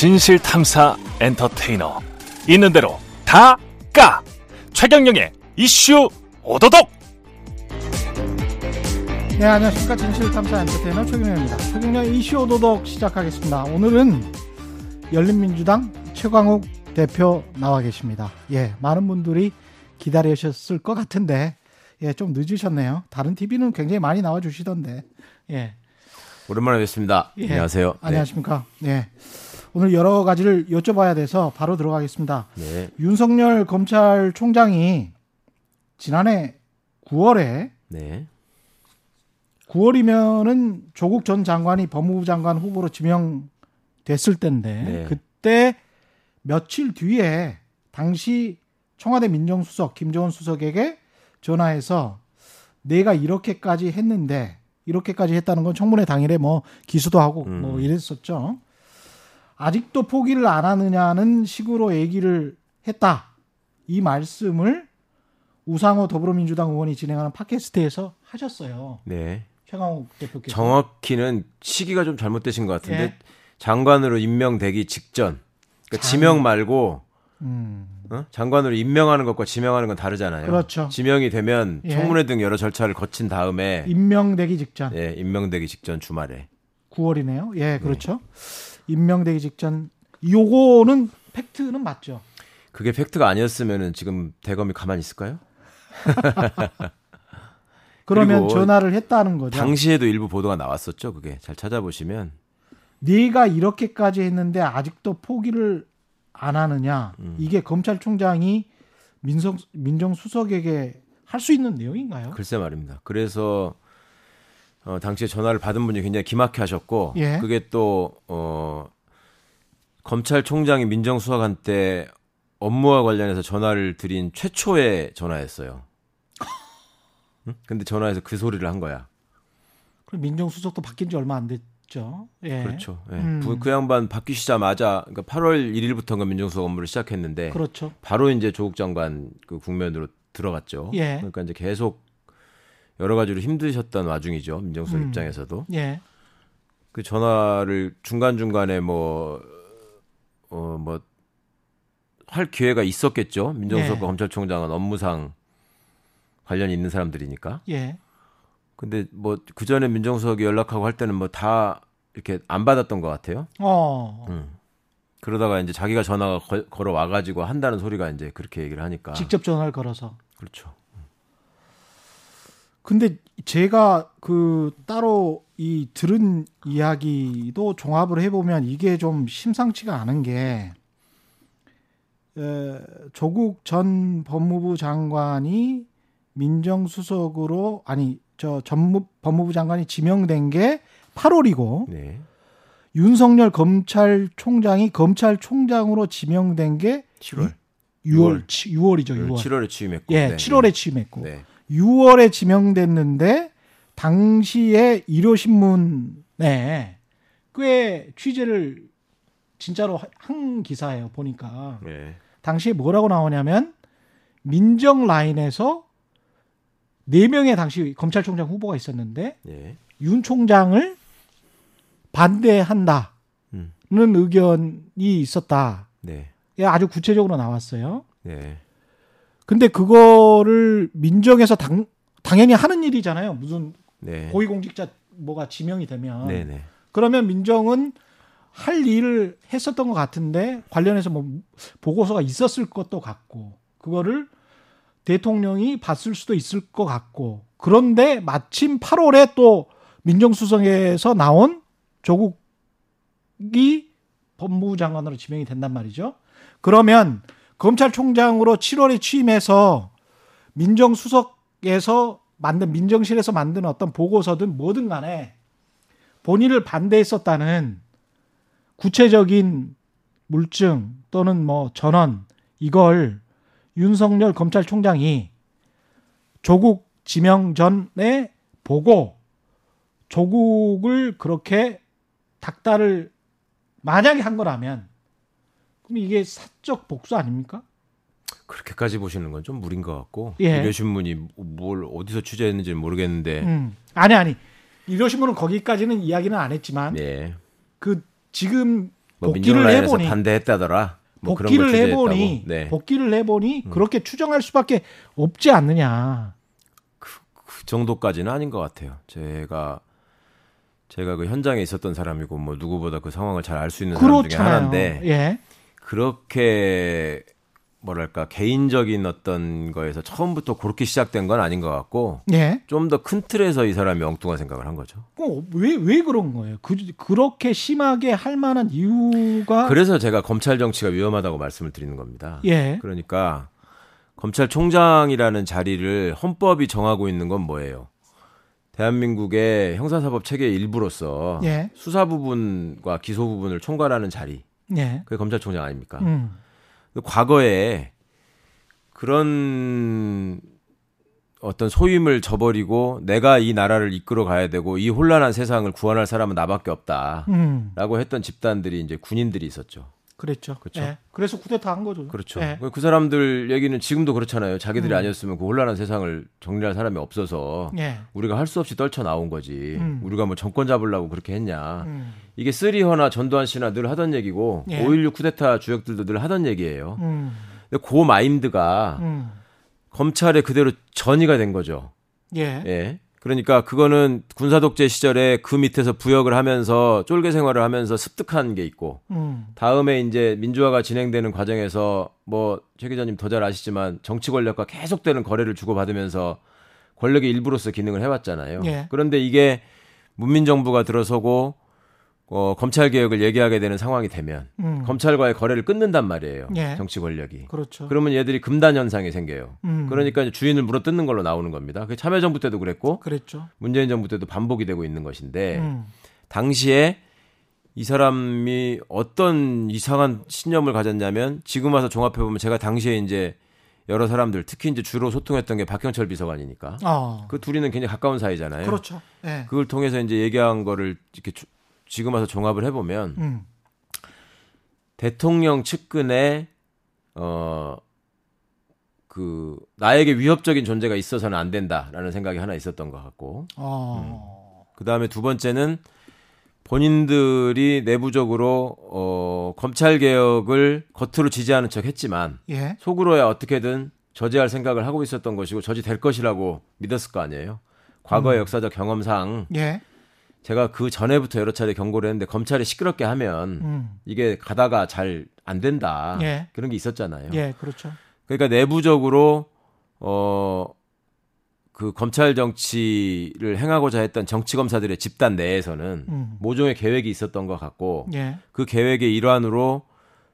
진실 탐사 엔터테이너 있는 대로 다 까 최경영의 이슈 오도독 네, 안녕하십니까. 진실 탐사 엔터테이너 최경영입니다. 최경영 이슈 오도독 시작하겠습니다. 오늘은 열린민주당 최광욱 대표 나와 계십니다. 예, 많은 분들이 기다리셨을 것 같은데, 예, 좀 늦으셨네요. 다른 TV는 굉장히 많이 나와 주시던데, 예. 오랜만에 뵙습니다. 예. 안녕하세요. 안녕하십니까. 예. 오늘 여러 가지를 여쭤봐야 돼서 바로 들어가겠습니다. 네. 윤석열 검찰총장이 지난해 9월에 네. 9월이면은 조국 전 장관이 법무부 장관 후보로 지명됐을 때인데 네. 그때 며칠 뒤에 당시 청와대 민정수석 김정은 수석에게 전화해서 내가 이렇게까지 했는데 이렇게까지 했다는 건 청문회 당일에 뭐 기수도 하고 음. 뭐 이랬었죠. 아직도 포기를 안 하느냐는 식으로 얘기를 했다. 이 말씀을 우상호 더불어민주당 의원이 진행하는 팟캐스트에서 하셨어요. 네. 최강욱 대표께서. 정확히는 시기가 좀 잘못되신 것 같은데 예. 장관으로 임명되기 직전. 그러니까 장- 지명 말고 음, 어? 장관으로 임명하는 것과 지명하는 건 다르잖아요. 그렇죠. 지명이 되면 예. 청문회 등 여러 절차를 거친 다음에 임명되기 직전 예, 임명되기 직전 주말에 9월이네요. 예, 네. 그렇죠. 임명되기 직전 요거는 팩트는 맞죠. 그게 팩트가 아니었으면은 지금 대검이 가만히 있을까요? 그러면 전화를 했다는 거죠. 당시에도 일부 보도가 나왔었죠. 그게 잘 찾아보시면 네가 이렇게까지 했는데 아직도 포기를 안 하느냐. 음. 이게 검찰총장이 민성 민정수석에게 할 수 있는 내용인가요? 글쎄 말입니다. 그래서 어, 당시에 전화를 받은 분이 굉장히 기막혀 하셨고 예. 그게 또 어, 검찰총장이 민정수석한테 업무와 관련해서 전화를 드린 최초의 전화였어요. 응? 근데 전화해서 그 소리를 한 거야. 그럼 민정수석도 바뀐 지 얼마 안 됐죠. 예. 그렇죠. 예. 음. 그, 그 양반 바뀌시자마자 그러니까 8월 1일부터가 민정수석 업무를 시작했는데 그렇죠. 바로 이제 조국 장관 그 국면으로 들어갔죠. 예. 그러니까 이제 계속 여러 가지로 힘드셨던 와중이죠. 민정수석 음. 입장에서도. 예. 그 전화를 중간 중간에 뭐 어 뭐 할 기회가 있었겠죠. 민정수석과 예. 검찰총장은 업무상 관련이 있는 사람들이니까. 예. 근데 뭐 그 전에 민정수석이 연락하고 할 때는 뭐 다 이렇게 안 받았던 것 같아요. 어. 음. 그러다가 이제 자기가 전화가 거- 걸어 와가지고 한다는 소리가 이제 그렇게 얘기를 하니까. 직접 전화를 걸어서. 그렇죠. 근데 제가 그 따로 이 들은 이야기도 종합을 해보면 이게 좀 심상치가 않은 게 에, 조국 전 법무부 장관이 민정수석으로 아니 저 전무 법무부 장관이 지명된 게 8월이고 네. 윤석열 검찰총장이 검찰총장으로 지명된 게 7월. 6월 6월이죠 6월 7월에 취임했고. 예 네. 7월에 취임했고 네. 6월에 지명됐는데 당시에 일요신문에 꽤 취재를 진짜로 하- 한 기사예요 보니까 네. 당시에 뭐라고 나오냐면 민정 라인에서 네 명의 당시 검찰총장 후보가 있었는데 네. 윤 총장을 반대한다는 음. 의견이 있었다. 네. 예, 아주 구체적으로 나왔어요. 네. 근데 그거를 민정에서 당, 당연히 하는 일이잖아요. 무슨 네. 고위공직자 뭐가 지명이 되면 네. 네. 그러면 민정은 할 일을 했었던 것 같은데 관련해서 뭐 보고서가 있었을 것도 같고 그거를 대통령이 봤을 수도 있을 것 같고 그런데 마침 8월에 또 민정수석에서 나온 조국이 법무부 장관으로 지명이 된단 말이죠. 그러면 검찰총장으로 7월에 취임해서 민정수석에서 만든 민정실에서 만든 어떤 보고서든 뭐든 간에 본인을 반대했었다는 구체적인 물증 또는 뭐 전원 이걸 윤석열 검찰총장이 조국 지명 전에 보고 조국을 그렇게 닥달을 만약에 한 거라면 그럼 이게 사적 복수 아닙니까? 그렇게까지 보시는 건 좀 무리인 것 같고 예. 일요신문이 뭘 어디서 취재했는지는 모르겠는데 음. 아니 아니 이러신분은 거기까지는 이야기는 안 했지만 네. 그 지금 뭐 복귀를 해보니- 반대했다더라. 뭐 복귀를. 해보니 네. 복귀를 해보니 그렇게 추정할 수밖에 없지 않느냐. 그 정도까지는 아닌 것 같아요. 제가 제가 그 현장에 있었던 사람이고 뭐 누구보다 그 상황을 잘 알 수 있는 사람 중에 그렇잖아요. 하나인데 예. 그렇게 뭐랄까 개인적인 어떤 거에서 처음부터 그렇게 시작된 건 아닌 것 같고 예. 좀더 큰 틀에서 이 사람이 엉뚱한 생각을 한 거죠. 왜왜 왜 그런 거예요? 그 그렇게 심하게 할 만한 이유가 그래서 제가 검찰 정치가 위험하다고 말씀을 드리는 겁니다. 예. 그러니까 검찰총장이라는 자리를 헌법이 정하고 있는 건 뭐예요? 대한민국의 형사사법 체계의 일부로서 예. 수사 부분과 기소 부분을 총괄하는 자리, 예. 그게 검찰총장 아닙니까? 음. 과거에 그런 어떤 소임을 저버리고 내가 이 나라를 이끌어 가야 되고 이 혼란한 세상을 구원할 사람은 나밖에 없다라고 음. 했던 집단들이 이제 군인들이 있었죠. 그랬죠. 그렇죠. 예. 그래서 쿠데타 한 거죠. 그렇죠. 예. 그 사람들 얘기는 지금도 그렇잖아요. 자기들이 음. 아니었으면 그 혼란한 세상을 정리할 사람이 없어서 예. 우리가 할 수 없이 떨쳐 나온 거지. 음. 우리가 뭐 정권 잡으려고 그렇게 했냐. 음. 이게 쓰리허나 전두환 씨나 늘 하던 얘기고 예. 5.16 쿠데타 주역들도 늘 하던 얘기예요. 음. 근데 그 마인드가 음. 검찰에 그대로 전이가 된 거죠. 예. 예. 그러니까 그거는 군사 독재 시절에 그 밑에서 부역을 하면서 쫄개 생활을 하면서 습득한 게 있고 음. 다음에 이제 민주화가 진행되는 과정에서 뭐 최 기자님 더 잘 아시지만 정치 권력과 계속되는 거래를 주고받으면서 권력의 일부로서 기능을 해왔잖아요. 예. 그런데 이게 문민정부가 들어서고 어, 검찰 개혁을 얘기하게 되는 상황이 되면 음. 검찰과의 거래를 끊는단 말이에요. 예. 정치 권력이. 그렇죠. 그러면 얘들이 금단 현상이 생겨요. 음. 그러니까 주인을 물어뜯는 걸로 나오는 겁니다. 그 참여정부 때도 그랬고 그랬죠. 문재인 정부 때도 반복이 되고 있는 것인데 음. 당시에 이 사람이 어떤 이상한 신념을 가졌냐면 지금 와서 종합해 보면 제가 당시에 이제 여러 사람들 특히 이제 주로 소통했던 게 박형철 비서관이니까 어. 그 둘이는 굉장히 가까운 사이잖아요. 그렇죠. 예. 그걸 통해서 이제 얘기한 거를 이렇게 주- 지금 와서 종합을 해보면 음. 대통령 측근에 어. 그 나에게 위협적인 존재가 있어서는 안 된다라는 생각이 하나 있었던 것 같고 어. 그 다음에 두 번째는 본인들이 내부적으로 어, 검찰 개혁을 겉으로 지지하는 척 했지만 예. 속으로야 어떻게든 저지할 생각을 하고 있었던 것이고 저지될 것이라고 믿었을 거 아니에요. 과거의 역사적 경험상 예. 제가 그 전에부터 여러 차례 경고를 했는데 검찰이 시끄럽게 하면 음. 이게 가다가 잘 안 된다 예. 그런 게 있었잖아요. 예. 그렇죠. 그러니까 내부적으로 어. 그 검찰 정치를 행하고자 했던 정치 검사들의 집단 내에서는 음. 모종의 계획이 있었던 것 같고 예. 그 계획의 일환으로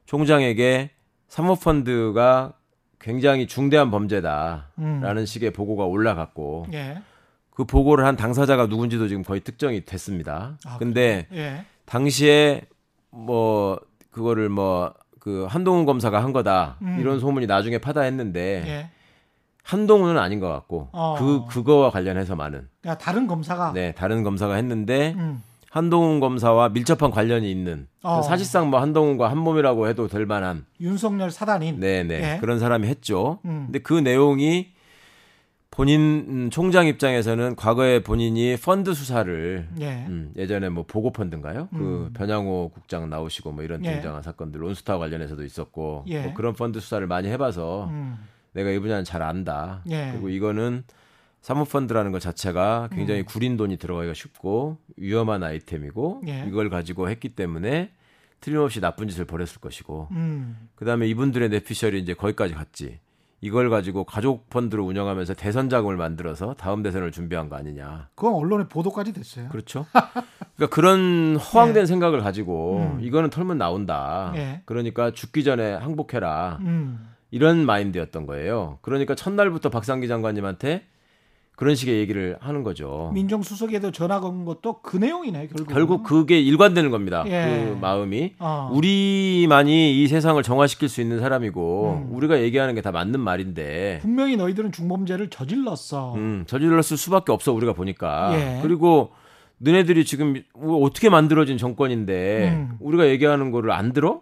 총장에게 사모펀드가 굉장히 중대한 범죄다라는 음. 식의 보고가 올라갔고 예. 그 보고를 한 당사자가 누군지도 지금 거의 특정이 됐습니다. 아, 근데 예. 당시에 뭐 그거를 뭐 그 한동훈 검사가 한 거다 음. 이런 소문이 나중에 파다했는데 예. 한동훈은 아닌 것 같고 어. 그 그거와 관련해서 많은 그러니까 다른 검사가 네 다른 검사가 했는데 음. 한동훈 검사와 밀접한 관련이 있는 어. 사실상 뭐 한동훈과 한 몸이라고 해도 될 만한 윤석열 사단인 네네 예. 그런 사람이 했죠. 음. 근데 그 내용이 본인 음, 총장 입장에서는 과거에 본인이 펀드 수사를 예. 음, 예전에 뭐 보고 펀드인가요? 그 음. 변양호 국장 나오시고 뭐 이런 예. 등장한 사건들 론스타 관련해서도 있었고 예. 뭐 그런 펀드 수사를 많이 해봐서 음. 내가 이 분야는 잘 안다. 예. 그리고 이거는 사모펀드라는 것 자체가 굉장히 구린 돈이 들어가기가 쉽고 위험한 아이템이고 예. 이걸 가지고 했기 때문에 틀림없이 나쁜 짓을 벌였을 것이고 음. 그다음에 이분들의 뇌피셜이 이제 거기까지 갔지. 이걸 가지고 가족 펀드를 운영하면서 대선 자금을 만들어서 다음 대선을 준비한 거 아니냐. 그건 언론에 보도까지 됐어요. 그렇죠. 그러니까 그런 허황된 생각을 가지고 예. 음. 이거는 털면 나온다. 예. 그러니까 죽기 전에 항복해라. 음. 이런 마인드였던 거예요. 그러니까 첫날부터 박상기 장관님한테 그런 식의 얘기를 하는 거죠. 민정수석에도 전화 건 것도 그 내용이네 결국. 결국 그게 일관되는 겁니다. 예. 그 마음이 어. 우리만이 이 세상을 정화시킬 수 있는 사람이고 음. 우리가 얘기하는 게 다 맞는 말인데 분명히 너희들은 중범죄를 저질렀어. 음, 저질렀을 수밖에 없어 우리가 보니까 예. 그리고 너네들이 지금 어떻게 만들어진 정권인데 음. 우리가 얘기하는 거를 안 들어?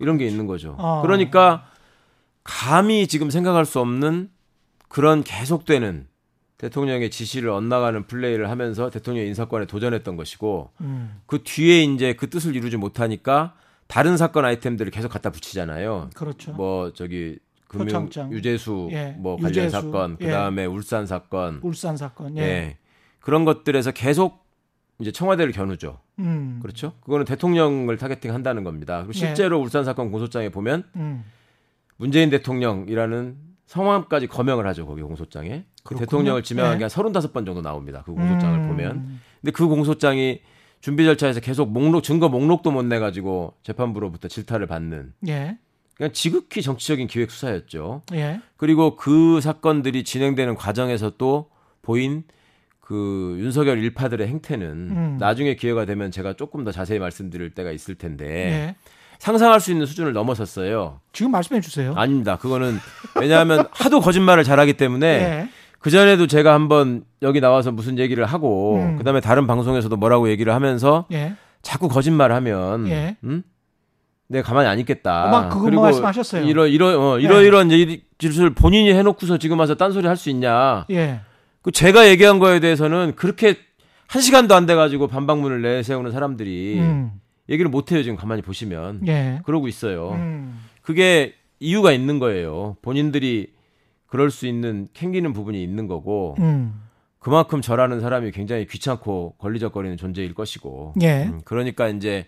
이런 게 있는 거죠. 어. 그러니까 감히 지금 생각할 수 없는 그런 계속되는 대통령의 지시를 엇나가는 플레이를 하면서 대통령 인사권에 도전했던 것이고 음. 그 뒤에 이제 그 뜻을 이루지 못하니까 다른 사건 아이템들을 계속 갖다 붙이잖아요. 그렇죠. 뭐 저기 금융 표창장. 유재수 예, 뭐 관련 유재수. 사건, 예. 그다음에 울산 사건, 울산 사건. 예. 예. 그런 것들에서 계속 이제 청와대를 겨누죠. 음. 그렇죠? 그거는 대통령을 targeting 한다는 겁니다. 그리고 예. 실제로 울산 사건 공소장에 보면 음. 문재인 대통령이라는 성함까지 거명을 하죠. 거기 공소장에. 그. 대통령을 지명한 예. 게한 35번 정도 나옵니다. 그 공소장을 음. 보면. 근데 그 공소장이 준비 절차에서 계속 목록 증거 목록도 못 내 가지고 재판부로부터 질타를 받는 예. 그냥 지극히 정치적인 기획 수사였죠. 예. 그리고 그 사건들이 진행되는 과정에서 또 보인 그 윤석열 일파들의 행태는 음. 나중에 기회가 되면 제가 조금 더 자세히 말씀드릴 때가 있을 텐데 예. 상상할 수 있는 수준을 넘어섰어요. 지금 말씀해 주세요. 아닙니다. 그거는 왜냐하면 하도 거짓말을 잘하기 때문에 예. 그 전에도 제가 한번 여기 나와서 무슨 얘기를 하고 음. 그다음에 다른 방송에서도 뭐라고 얘기를 하면서 예. 자꾸 거짓말하면 예. 음? 내가 가만히 안 있겠다. 그거 말씀하셨어요. 이러 이러 어, 예. 이러 이런 이제 짓을 본인이 해놓고서 지금 와서 딴 소리 할 수 있냐? 예. 그 제가 얘기한 거에 대해서는 그렇게 한 시간도 안 돼가지고 반박문을 내세우는 사람들이 음. 얘기를 못 해요. 지금 가만히 보시면 예. 그러고 있어요. 음. 그게 이유가 있는 거예요. 본인들이 그럴 수 있는 캥기는 부분이 있는 거고 음. 그만큼 저라는 사람이 굉장히 귀찮고 걸리적거리는 존재일 것이고 예. 음, 그러니까 이제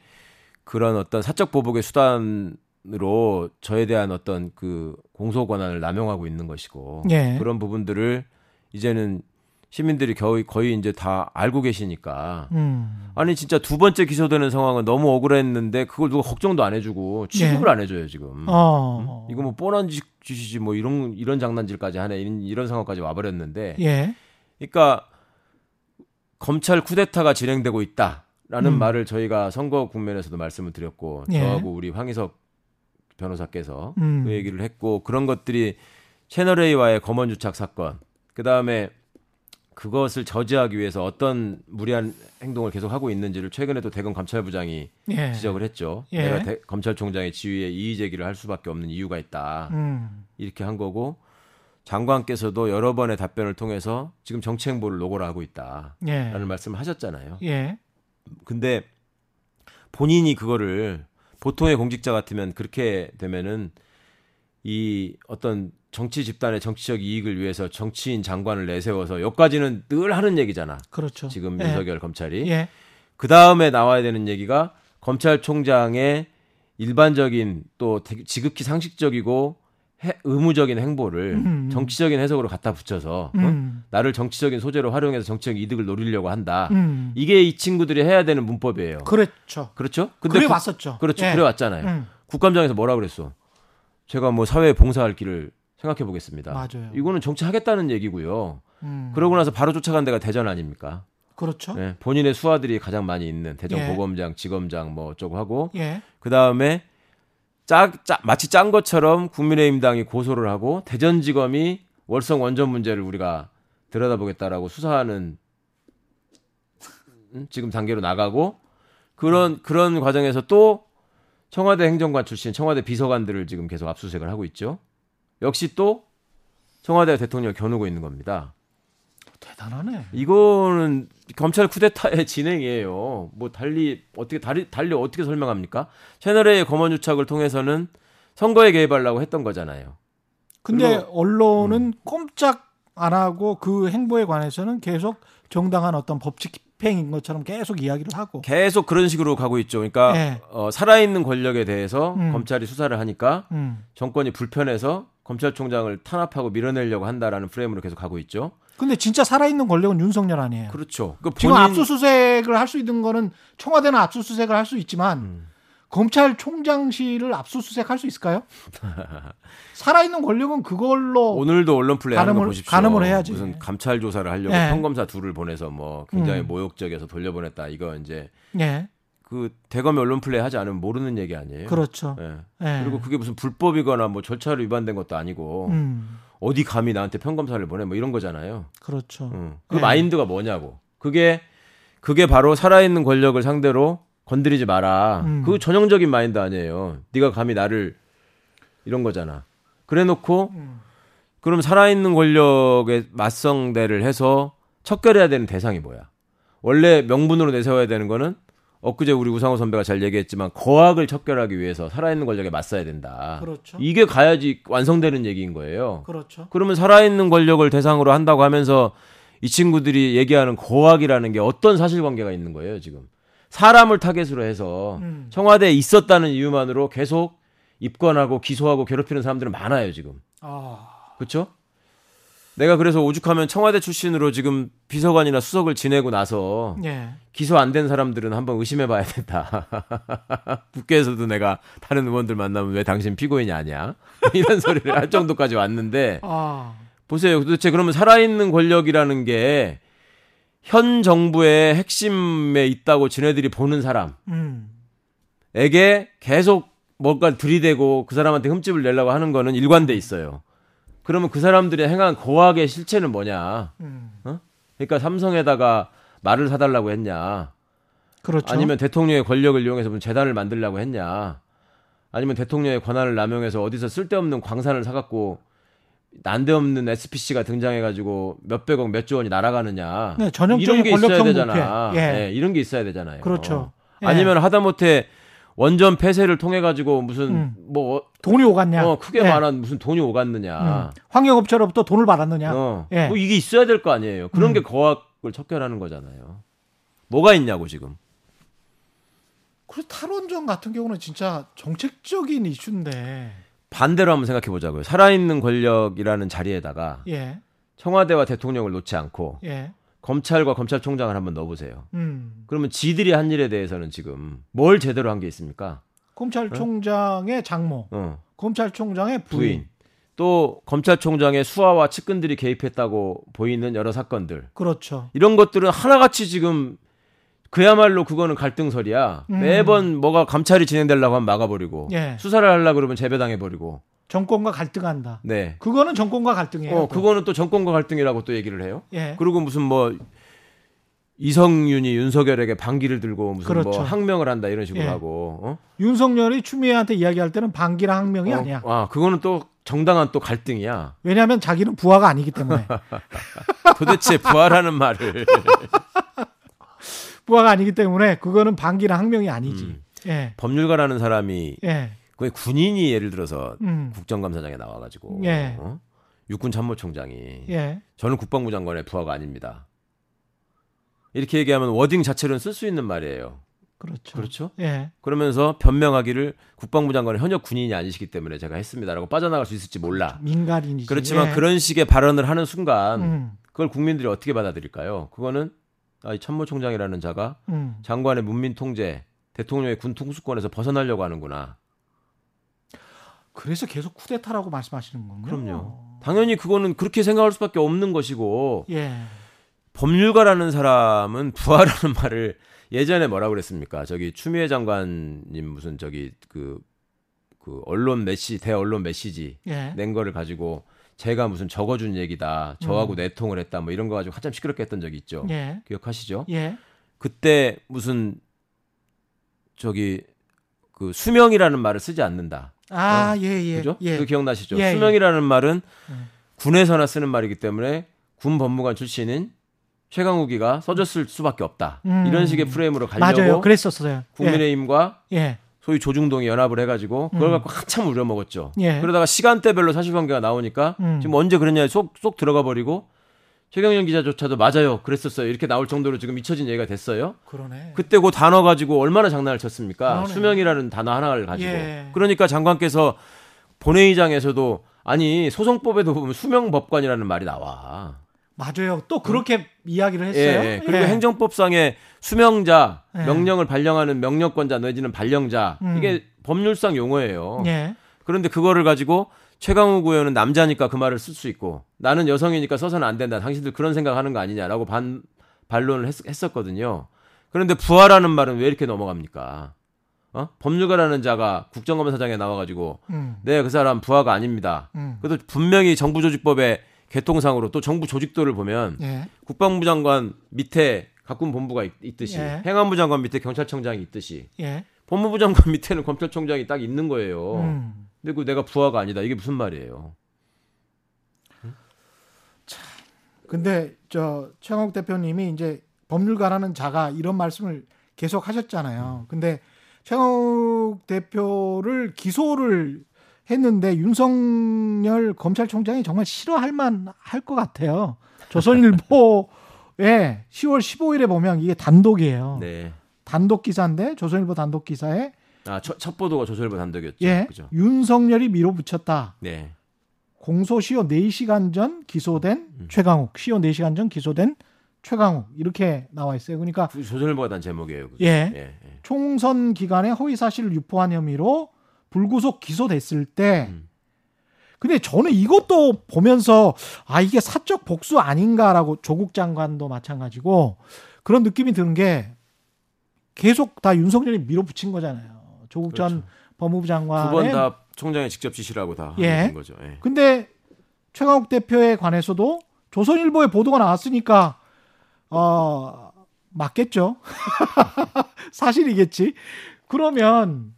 그런 어떤 사적 보복의 수단으로 저에 대한 어떤 그 공소 권한을 남용하고 있는 것이고 예. 그런 부분들을 이제는 시민들이 거의 거의 이제 다 알고 계시니까 음. 아니 진짜 두 번째 기소되는 상황은 너무 억울했는데 그걸 누가 걱정도 안 해주고 취급을 예. 안 해줘요 지금. 어. 이거 뭐 뻔한 짓- 짓이지 뭐 이런 이런 장난질까지 하네 이런, 이런 상황까지 와버렸는데 예. 그러니까 검찰 쿠데타가 진행되고 있다라는 음. 말을 저희가 선거 국면에서도 말씀을 드렸고 예. 저하고 우리 황희석 변호사께서 음. 그 얘기를 했고 그런 것들이 채널 A와의 검언 유착 사건 그 다음에 그것을 저지하기 위해서 어떤 무리한 행동을 계속 하고 있는지를 최근에도 대검 감찰부장이 예. 지적을 했죠. 예. 내가 대- 검찰총장의 지위에 이의 제기를 할 수밖에 없는 이유가 있다. 음. 이렇게 한 거고 장관께서도 여러 번의 답변을 통해서 지금 정치 행보를 노고라 하고 있다라는 예. 말씀을 하셨잖아요. 예. 근데 본인이 그거를 보통의 공직자 같으면 그렇게 되면은 이 어떤 정치 집단의 정치적 이익을 위해서 정치인 장관을 내세워서 여기까지는 늘 하는 얘기잖아. 그렇죠. 지금 예. 윤석열 검찰이. 예. 그 다음에 나와야 되는 얘기가 검찰총장의 일반적인 또 지극히 상식적이고 해- 의무적인 행보를 음. 정치적인 해석으로 갖다 붙여서 어? 음. 나를 정치적인 소재로 활용해서 정치적 이득을 노리려고 한다. 음. 이게 이 친구들이 해야 되는 문법이에요. 그렇죠. 그렇죠? 그래 그- 왔었죠. 그렇죠. 예. 그래 왔잖아요. 음. 국감장에서 뭐라 그랬어? 제가 뭐 사회에 봉사할 길을 생각해 보겠습니다. 맞아요. 이거는 정치하겠다는 얘기고요. 음. 그러고 나서 바로 쫓아간 데가 대전 아닙니까? 그렇죠. 예, 본인의 수하들이 가장 많이 있는 대전 예. 고검장, 지검장 뭐 어쩌고 하고 예. 그 다음에 짜, 짜, 마치 짠 것처럼 국민의힘당이 고소를 하고 대전지검이 월성 원전 문제를 우리가 들여다보겠다라고 수사하는 음, 지금 단계로 나가고 그런 그런 과정에서 또 청와대 행정관 출신 청와대 비서관들을 지금 계속 압수수색을 하고 있죠. 역시 또 청와대 대통령을 겨누고 있는 겁니다. 대단하네. 이거는 검찰 쿠데타의 진행이에요. 뭐 달리 어떻게 달리 달리 어떻게 설명합니까? 채널A의 검언 유착을 통해서는 선거에 개입하려고 했던 거잖아요. 근데 그리고- 음. 언론은 꼼짝 안 하고 그 행보에 관해서는 계속 정당한 어떤 법칙 집행인 것처럼 계속 이야기를 하고. 계속 그런 식으로 가고 있죠. 그러니까 예. 어, 살아있는 권력에 대해서 음. 검찰이 수사를 하니까 음. 정권이 불편해서 검찰총장을 탄압하고 밀어내려고 한다라는 프레임으로 계속 가고 있죠. 근데 진짜 살아있는 권력은 윤석열 아니에요. 그렇죠. 그 지금 본인- 압수수색을 할 수 있는 거는 청와대는 압수수색을 할 수 있지만 음. 검찰총장실을 압수수색할 수 있을까요? 살아있는 권력은 그걸로 오늘도 언론 플레이 하는 거 보십시오. 가늠을 해야지. 무슨 감찰 조사를 하려고 예. 평검사 둘을 보내서 뭐 굉장히 음. 모욕적에서 돌려보냈다. 이거 이제 예 그 대검이 언론 플레이 하지 않으면 모르는 얘기 아니에요. 그렇죠. 예. 예. 그리고 그게 무슨 불법이거나 뭐 절차로 위반된 것도 아니고 음 어디 감히 나한테 평검사를 보내 뭐 이런 거잖아요. 그렇죠. 응. 그 예. 마인드가 뭐냐고. 그게 그게 바로 살아있는 권력을 상대로 건드리지 마라. 음. 그 전형적인 마인드 아니에요. 네가 감히 나를 이런 거잖아. 그래놓고 음. 그럼 살아있는 권력에 맞성대를 해서 척결해야 되는 대상이 뭐야? 원래 명분으로 내세워야 되는 거는 엊그제 우리 우상호 선배가 잘 얘기했지만 거학을 척결하기 위해서 살아있는 권력에 맞서야 된다. 그렇죠. 이게 가야지 완성되는 얘기인 거예요. 그렇죠. 그러면 살아있는 권력을 대상으로 한다고 하면서 이 친구들이 얘기하는 거학이라는 게 어떤 사실관계가 있는 거예요, 지금. 사람을 타겟으로 해서 음. 청와대에 있었다는 이유만으로 계속 입건하고 기소하고 괴롭히는 사람들은 많아요, 지금. 아, 그렇죠? 내가 그래서 오죽하면 청와대 출신으로 지금 비서관이나 수석을 지내고 나서 예. 기소 안 된 사람들은 한번 의심해 봐야 된다. 국회에서도 내가 다른 의원들 만나면 왜 당신 피고인이 아니야? 이런 소리를 할 정도까지 왔는데 아, 보세요. 도대체 그러면 살아있는 권력이라는 게 현 정부의 핵심에 있다고 지네들이 보는 사람에게 음, 계속 뭔가 들이대고 그 사람한테 흠집을 내려고 하는 거는 일관돼 있어요. 그러면 그 사람들이 행한 고학의 실체는 뭐냐? 음. 그러니까 삼성에다가 말을 사달라고 했냐? 그렇죠. 아니면 대통령의 권력을 이용해서 무슨 재단을 만들려고 했냐? 아니면 대통령의 권한을 남용해서 어디서 쓸데없는 광산을 사갖고 난데없는 SPC가 등장해가지고 몇백억 몇조 원이 날아가느냐? 네, 전형적인 이런 게 있어야. 되잖아. 예. 예, 이런 게 있어야 되잖아요. 그렇죠. 예. 아니면 하다못해 원전 폐쇄를 통해 가지고 무슨 음. 뭐 돈이 오갔냐? 어, 크게 예. 말한 무슨 돈이 오갔느냐? 음. 황영업체로부터 돈을 받았느냐? 어, 예. 뭐 이게 있어야 될 거 아니에요. 그런 음. 게 거학을 척결하는 거잖아요. 뭐가 있냐고 지금. 그리고 탈원전 같은 경우는 진짜 정책적인 이슈인데, 반대로 한번 생각해 보자고요. 살아있는 권력이라는 자리에다가 예, 청와대와 대통령을 놓지 않고 예, 검찰과 검찰총장을 한번 넣어보세요. 음. 그러면 지들이 한 일에 대해서는 지금 뭘 제대로 한 게 있습니까? 검찰총장의 장모, 어, 검찰총장의 부인, 부인. 또 검찰총장의 수하와 측근들이 개입했다고 보이는 여러 사건들. 그렇죠. 이런 것들은 하나같이 지금 그야말로 그거는 갈등설이야. 음. 매번 뭐가 감찰이 진행되려고 하면 막아버리고 예. 수사를 하려고 그러면 재배당해버리고. 정권과 갈등한다. 네. 그거는 정권과 갈등이에요. 어, 또. 그거는 또 정권과 갈등이라고 또 얘기를 해요. 예. 그리고 무슨 뭐 이성윤이 윤석열에게 반기를 들고 무슨 그렇죠. 뭐 항명을 한다 이런 식으로 예. 하고. 어? 윤석열이 추미애한테 이야기할 때는 반기랑 항명이 어, 아니야. 아, 그거는 또 정당한 또 갈등이야. 왜냐하면 자기는 부하가 아니기 때문에. 도대체 부활하는 말을. 부하가 아니기 때문에 그거는 반기랑 항명이 아니지. 음. 예. 법률가라는 사람이 예. 거의 군인이 예를 들어서 음. 국정감사장에 나와가지고 예. 어? 육군 참모총장이 예. 저는 국방부 장관의 부하가 아닙니다. 이렇게 얘기하면 워딩 자체로는 쓸 수 있는 말이에요. 그렇죠. 그렇죠? 예. 그러면서 변명하기를 국방부 장관은 현역 군인이 아니시기 때문에 제가 했습니다라고 빠져나갈 수 있을지 몰라. 민간인이지. 그렇지만 예. 그런 식의 발언을 하는 순간 음. 그걸 국민들이 어떻게 받아들일까요? 그거는 아, 이 참모총장이라는 자가 음. 장관의 문민 통제, 대통령의 군 통수권에서 벗어나려고 하는구나. 그래서 계속 쿠데타라고 말씀하시는 건가요? 그럼요. 당연히 그거는 그렇게 생각할 수밖에 없는 것이고 예. 법률가라는 사람은 부하라는 말을 예전에 뭐라 그랬습니까? 저기 추미애 장관님 무슨 저기 그, 그 언론 메시 대 언론 메시지 예. 낸 거를 가지고 제가 무슨 적어준 얘기다 저하고 내통을 했다 뭐 이런 거 가지고 한참 시끄럽게 했던 적이 있죠. 예. 기억하시죠? 예. 그때 무슨 저기 그 수명이라는 말을 쓰지 않는다. 아, 예, 예. 그죠? 예. 그 기억나시죠? 예, 예. 수명이라는 말은 음. 군에서나 쓰는 말이기 때문에 군 법무관 출신인 최강욱이가 써줬을 수밖에 없다. 음. 이런 식의 프레임으로 맞아요. 가려고 그랬었어요. 국민의힘과 예. 예. 소위 조중동이 연합을 해가지고 그걸 음. 갖고 한참 우려먹었죠. 예. 그러다가 시간대별로 사실관계가 나오니까 음. 지금 언제 그랬냐 쏙, 쏙 들어가 버리고 최경영 기자조차도 맞아요. 그랬었어요. 이렇게 나올 정도로 지금 잊혀진 얘기가 됐어요. 그러네. 그때 그 단어 가지고 얼마나 장난을 쳤습니까? 그러네. 수명이라는 단어 하나를 가지고. 예. 그러니까 장관께서 본회의장에서도 아니 소송법에도 보면 수명법관이라는 말이 나와. 맞아요. 또 그렇게 이야기를 예, 했어요. 예. 그리고 행정법상의 수명자, 예. 명령을 발령하는 명령권자 내지는 발령자 음. 이게 법률상 용어예요. 예. 그런데 그거를 가지고 최강욱 의원은 남자니까 그 말을 쓸 수 있고 나는 여성이니까 써서는 안 된다. 당신들 그런 생각하는 거 아니냐라고 반 반론을 했, 었거든요 그런데 부하라는 말은 왜 이렇게 넘어갑니까? 어? 법률가라는 자가 국정감사장에 나와가지고 음. 네그 사람 부하가 아닙니다. 음. 그래도 분명히 정부조직법의 개통상으로 또 정부 조직도를 보면 예. 국방부 장관 밑에 각군 본부가 있, 듯이 예. 행안부 장관 밑에 경찰청장이 있듯이 예. 법무부 장관 밑에는 검찰총장이 딱 있는 거예요. 음. 근데 그 내가 부하가 아니다. 이게 무슨 말이에요? 근데 저 최강욱 대표님이 이제 법률가라는 자가 이런 말씀을 계속 하셨잖아요. 근데 최강욱 대표를 기소를 했는데 윤석열 검찰총장이 정말 싫어할 만 할 것 같아요. 조선일보에 10월 15일에 보면 이게 단독이에요. 네. 단독 기사인데 조선일보 단독 기사에 아, 첫, 첫 보도가 조선일보 단독이었죠. 예, 그죠? 윤석열이 밀어붙였다. 네. 공소시효 4시간 전 기소된 음. 최강욱, 시효 4시간 전 기소된 최강욱 이렇게 나와 있어요. 그러니까 그 조선일보가 단 제목이에요. 예. 예. 예. 총선 기간에 허위 사실을 유포한 혐의로 불구속 기소됐을 때 음. 근데 저는 이것도 보면서 아 이게 사적 복수 아닌가라고 조국 장관도 마찬가지고 그런 느낌이 드는 게 계속 다 윤석열이 밀어붙인 거잖아요. 조국 전 그렇죠. 법무부 두 장관의 번다 총장이 직접 지시라고 다 예. 하는 거죠. 예. 근데 최강욱 대표에 관해서도 조선일보에 보도가 나왔으니까 어 맞겠죠. 사실이겠지. 그러면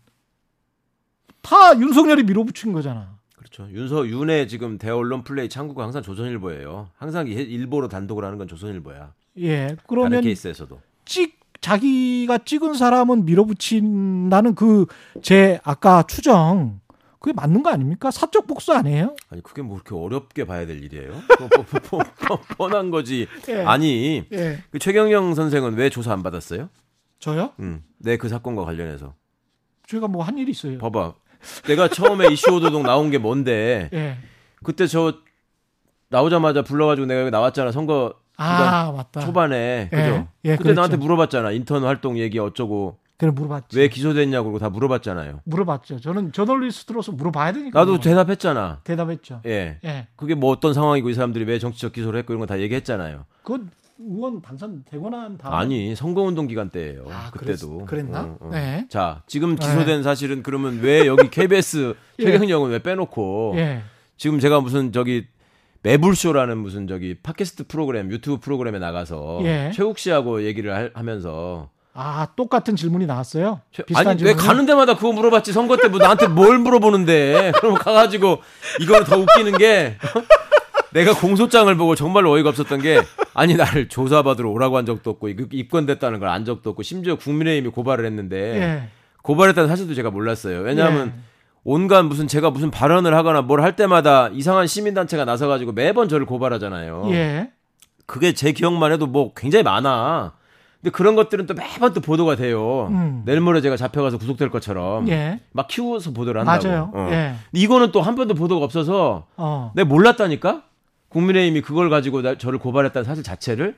다 윤석열이 밀어붙인 거잖아. 그렇죠. 윤서 윤의 지금 대언론 플레이 창구가 항상 조선일보예요. 항상 이- 일보로 단독을 하는 건 조선일보야. 예. 그러면 케이스에서도. 찍 자기가 찍은 사람은 밀어붙인다는 그 제 아까 추정 그게 맞는 거 아닙니까? 사적 복수 아니에요? 아니 그게 뭐 그렇게 어렵게 봐야 될 일이에요? 뭐, 뭐, 뭐, 뭐, 뻔한 거지. 예. 아니 예. 그 최경영 선생은 왜 조사 안 받았어요? 저요? 음, 내그 사건과 관련해서. 제가 뭐 한일 있어요. 봐봐. 내가 처음에 이슈 오도독 나온 게 뭔데? 예. 그때 저 나오자마자 불러가지고 내가 여기 나왔잖아. 선거 아, 맞다. 초반에 예. 그죠? 예, 그때 그랬죠. 나한테 물어봤잖아. 인턴 활동 얘기 어쩌고 그래 물어봤지. 왜 기소됐냐고 그러고 다 물어봤잖아요. 물어봤죠. 저는 저널리스트로서 물어봐야 되니까. 나도 대답했잖아. 대답했죠. 예. 예. 그게 뭐 어떤 상황이고 이 사람들이 왜 정치적 기소를 했고 이런 거 다 얘기했잖아요. 그건 의원 당선 되고 난 다음. 아니 선거운동 기간 때예요. 아, 그때도. 그랬- 그랬나? 어, 어. 네. 자 지금 기소된 사실은 그러면 왜 여기 KBS 예. 최경영은 왜 빼놓고 예. 지금 제가 무슨 저기 매불쇼라는 무슨 저기 팟캐스트 프로그램 유튜브 프로그램에 나가서 예. 최욱 씨하고 얘기를 할- 하면서 아, 똑같은 질문이 나왔어요? 최- 비슷한 아니 왜 질문이? 가는 데마다 그거 물어봤지 선거 때 뭐 나한테 뭘 물어보는데 그럼 가가지고 이거는 더 웃기는 게 내가 공소장을 보고 정말로 어이가 없었던 게 아니 나를 조사받으러 오라고 한 적도 없고 이- 입건됐다는 걸 안 적도 없고 심지어 국민의힘이 고발을 했는데 예. 고발했다는 사실도 제가 몰랐어요 왜냐하면 예. 온갖 무슨 제가 무슨 발언을 하거나 뭘 할 때마다 이상한 시민단체가 나서가지고 매번 저를 고발하잖아요 예. 그게 제 기억만 해도 뭐 굉장히 많아. 근데 그런 것들은 또 매번 또 보도가 돼요. 음. 내일 모레 제가 잡혀가서 구속될 것처럼 예. 막 키워서 보도를 한다고. 맞아요. 어. 예. 이거는 또 한 번도 보도가 없어서 어. 내가 몰랐다니까. 국민의힘이 그걸 가지고 나- 저를 고발했다는 사실 자체를.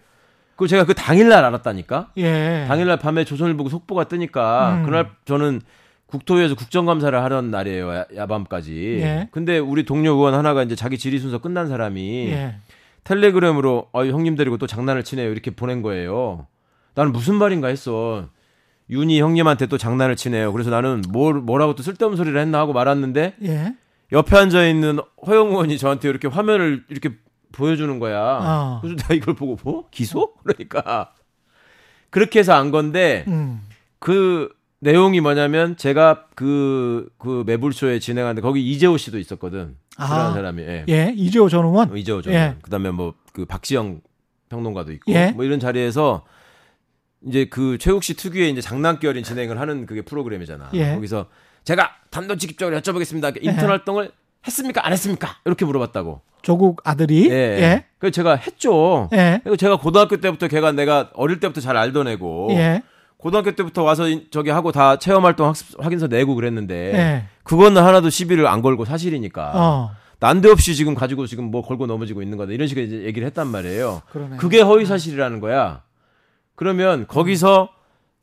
그리고 제가 그 당일날 알았다니까. 예. 당일날 밤에 조선일보 속보가 뜨니까 음. 그날 저는 국토위에서 국정감사를 하던 날이에요. 야- 야밤까지. 예. 근데 우리 동료 의원 하나가 이제 자기 질의 순서 끝난 사람이 예. 텔레그램으로 어, 형님 데리고 또 장난을 치네요 이렇게 보낸 거예요. 나는 무슨 말인가 했어. 윤희 형님한테 또 장난을 치네요. 그래서 나는 뭘 뭐라고 또 쓸데없는 소리를 했나 하고 말았는데 예. 옆에 앉아 있는 허영 의원이 저한테 이렇게 화면을 이렇게 보여주는 거야. 어. 그래서 내가 이걸 보고 뭐 기소? 그러니까 그렇게 해서 안 건데 음. 그 내용이 뭐냐면 제가 그, 그 매불쇼에 진행하는데 거기 이재호 씨도 있었거든. 아. 그런 사람이. 예. 예. 이재호 전 의원. 어, 이재호 전. 예. 그 다음에 뭐 그 박지영 평론가도 있고 예. 뭐 이런 자리에서 이제 그 최욱 씨 특유의 이제 장난기 어린 진행을 하는 그게 프로그램이잖아. 예. 거기서 제가 단도직입적으로 여쭤보겠습니다. 인턴 예. 활동을 했습니까? 안 했습니까? 이렇게 물어봤다고. 조국 아들이. 예. 예. 그래서 제가 했죠. 예. 그리고 제가 고등학교 때부터 걔가 내가 어릴 때부터 잘 알던 애고 예. 고등학교 때부터 와서 인- 저기 하고 다 체험 활동 학습 확인서 내고 그랬는데 예. 그거는 하나도 시비를 안 걸고 사실이니까 어. 난데없이 지금 가지고 지금 뭐 걸고 넘어지고 있는 거다 이런 식의 이제 얘기를 했단 말이에요. 그러네. 그게 허위 사실이라는 거야. 그러면 거기서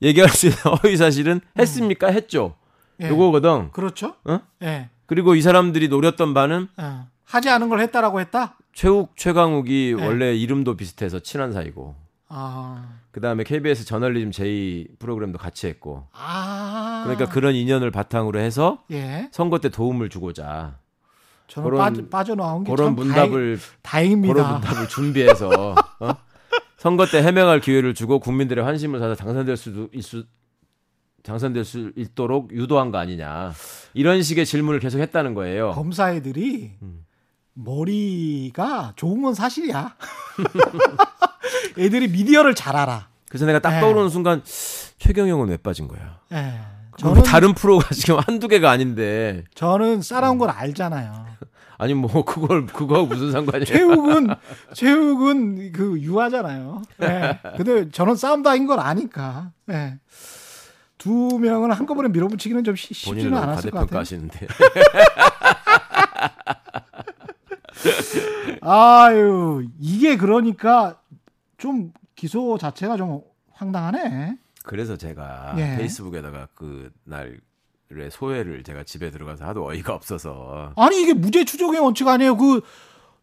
얘기할 수 있는 허위 사실은 했습니까? 했죠. 예. 요거거든. 그렇죠? 어? 예. 그리고 이 사람들이 노렸던 바는 어. 하지 않은 걸 했다라고 했다? 최욱 최강욱이 네. 원래 이름도 비슷해서 친한 사이고 아. 그다음에 KBS 저널리즘 제이 프로그램도 같이 했고 아. 그러니까 그런 인연을 바탕으로 해서 예. 선거 때 도움을 주고자 저는 그런- 빠져, 빠져나온 게 그런 참 문답을 다행, 그런 다행입니다. 문답을 준비해서 어? 선거 때 해명할 기회를 주고 국민들의 환심을 사서 당선될 수도 있수 당선될 수 있도록 유도한 거 아니냐 이런 식의 질문을 계속 했다는 거예요. 검사애들이 음. 머리가 좋은 건 사실이야. 애들이 미디어를 잘 알아. 그래서 내가 딱 네. 떠오르는 순간 최경영은 왜 빠진 거야? 예. 저는 다른 프로가 지금 한두 개가 아닌데 저는 싸라운 걸 알잖아요. 아니 뭐 그걸 그거하고 무슨 상관이야? 체육은 체육은 그 유하잖아요. 예. 근데 저는 싸움 다인 걸 아니까. 예. 두 명을 한꺼번에 밀어붙이기는 좀 쉬- 쉽지는 않았을 것 같아요. 아유, 이게 그러니까 좀 기소 자체가 좀 황당하네. 그래서 제가 예. 페이스북에다가 그 날 의 소회를 제가 집에 들어가서 하도 어이가 없어서 아니 이게 무죄 추정의 원칙 아니에요. 그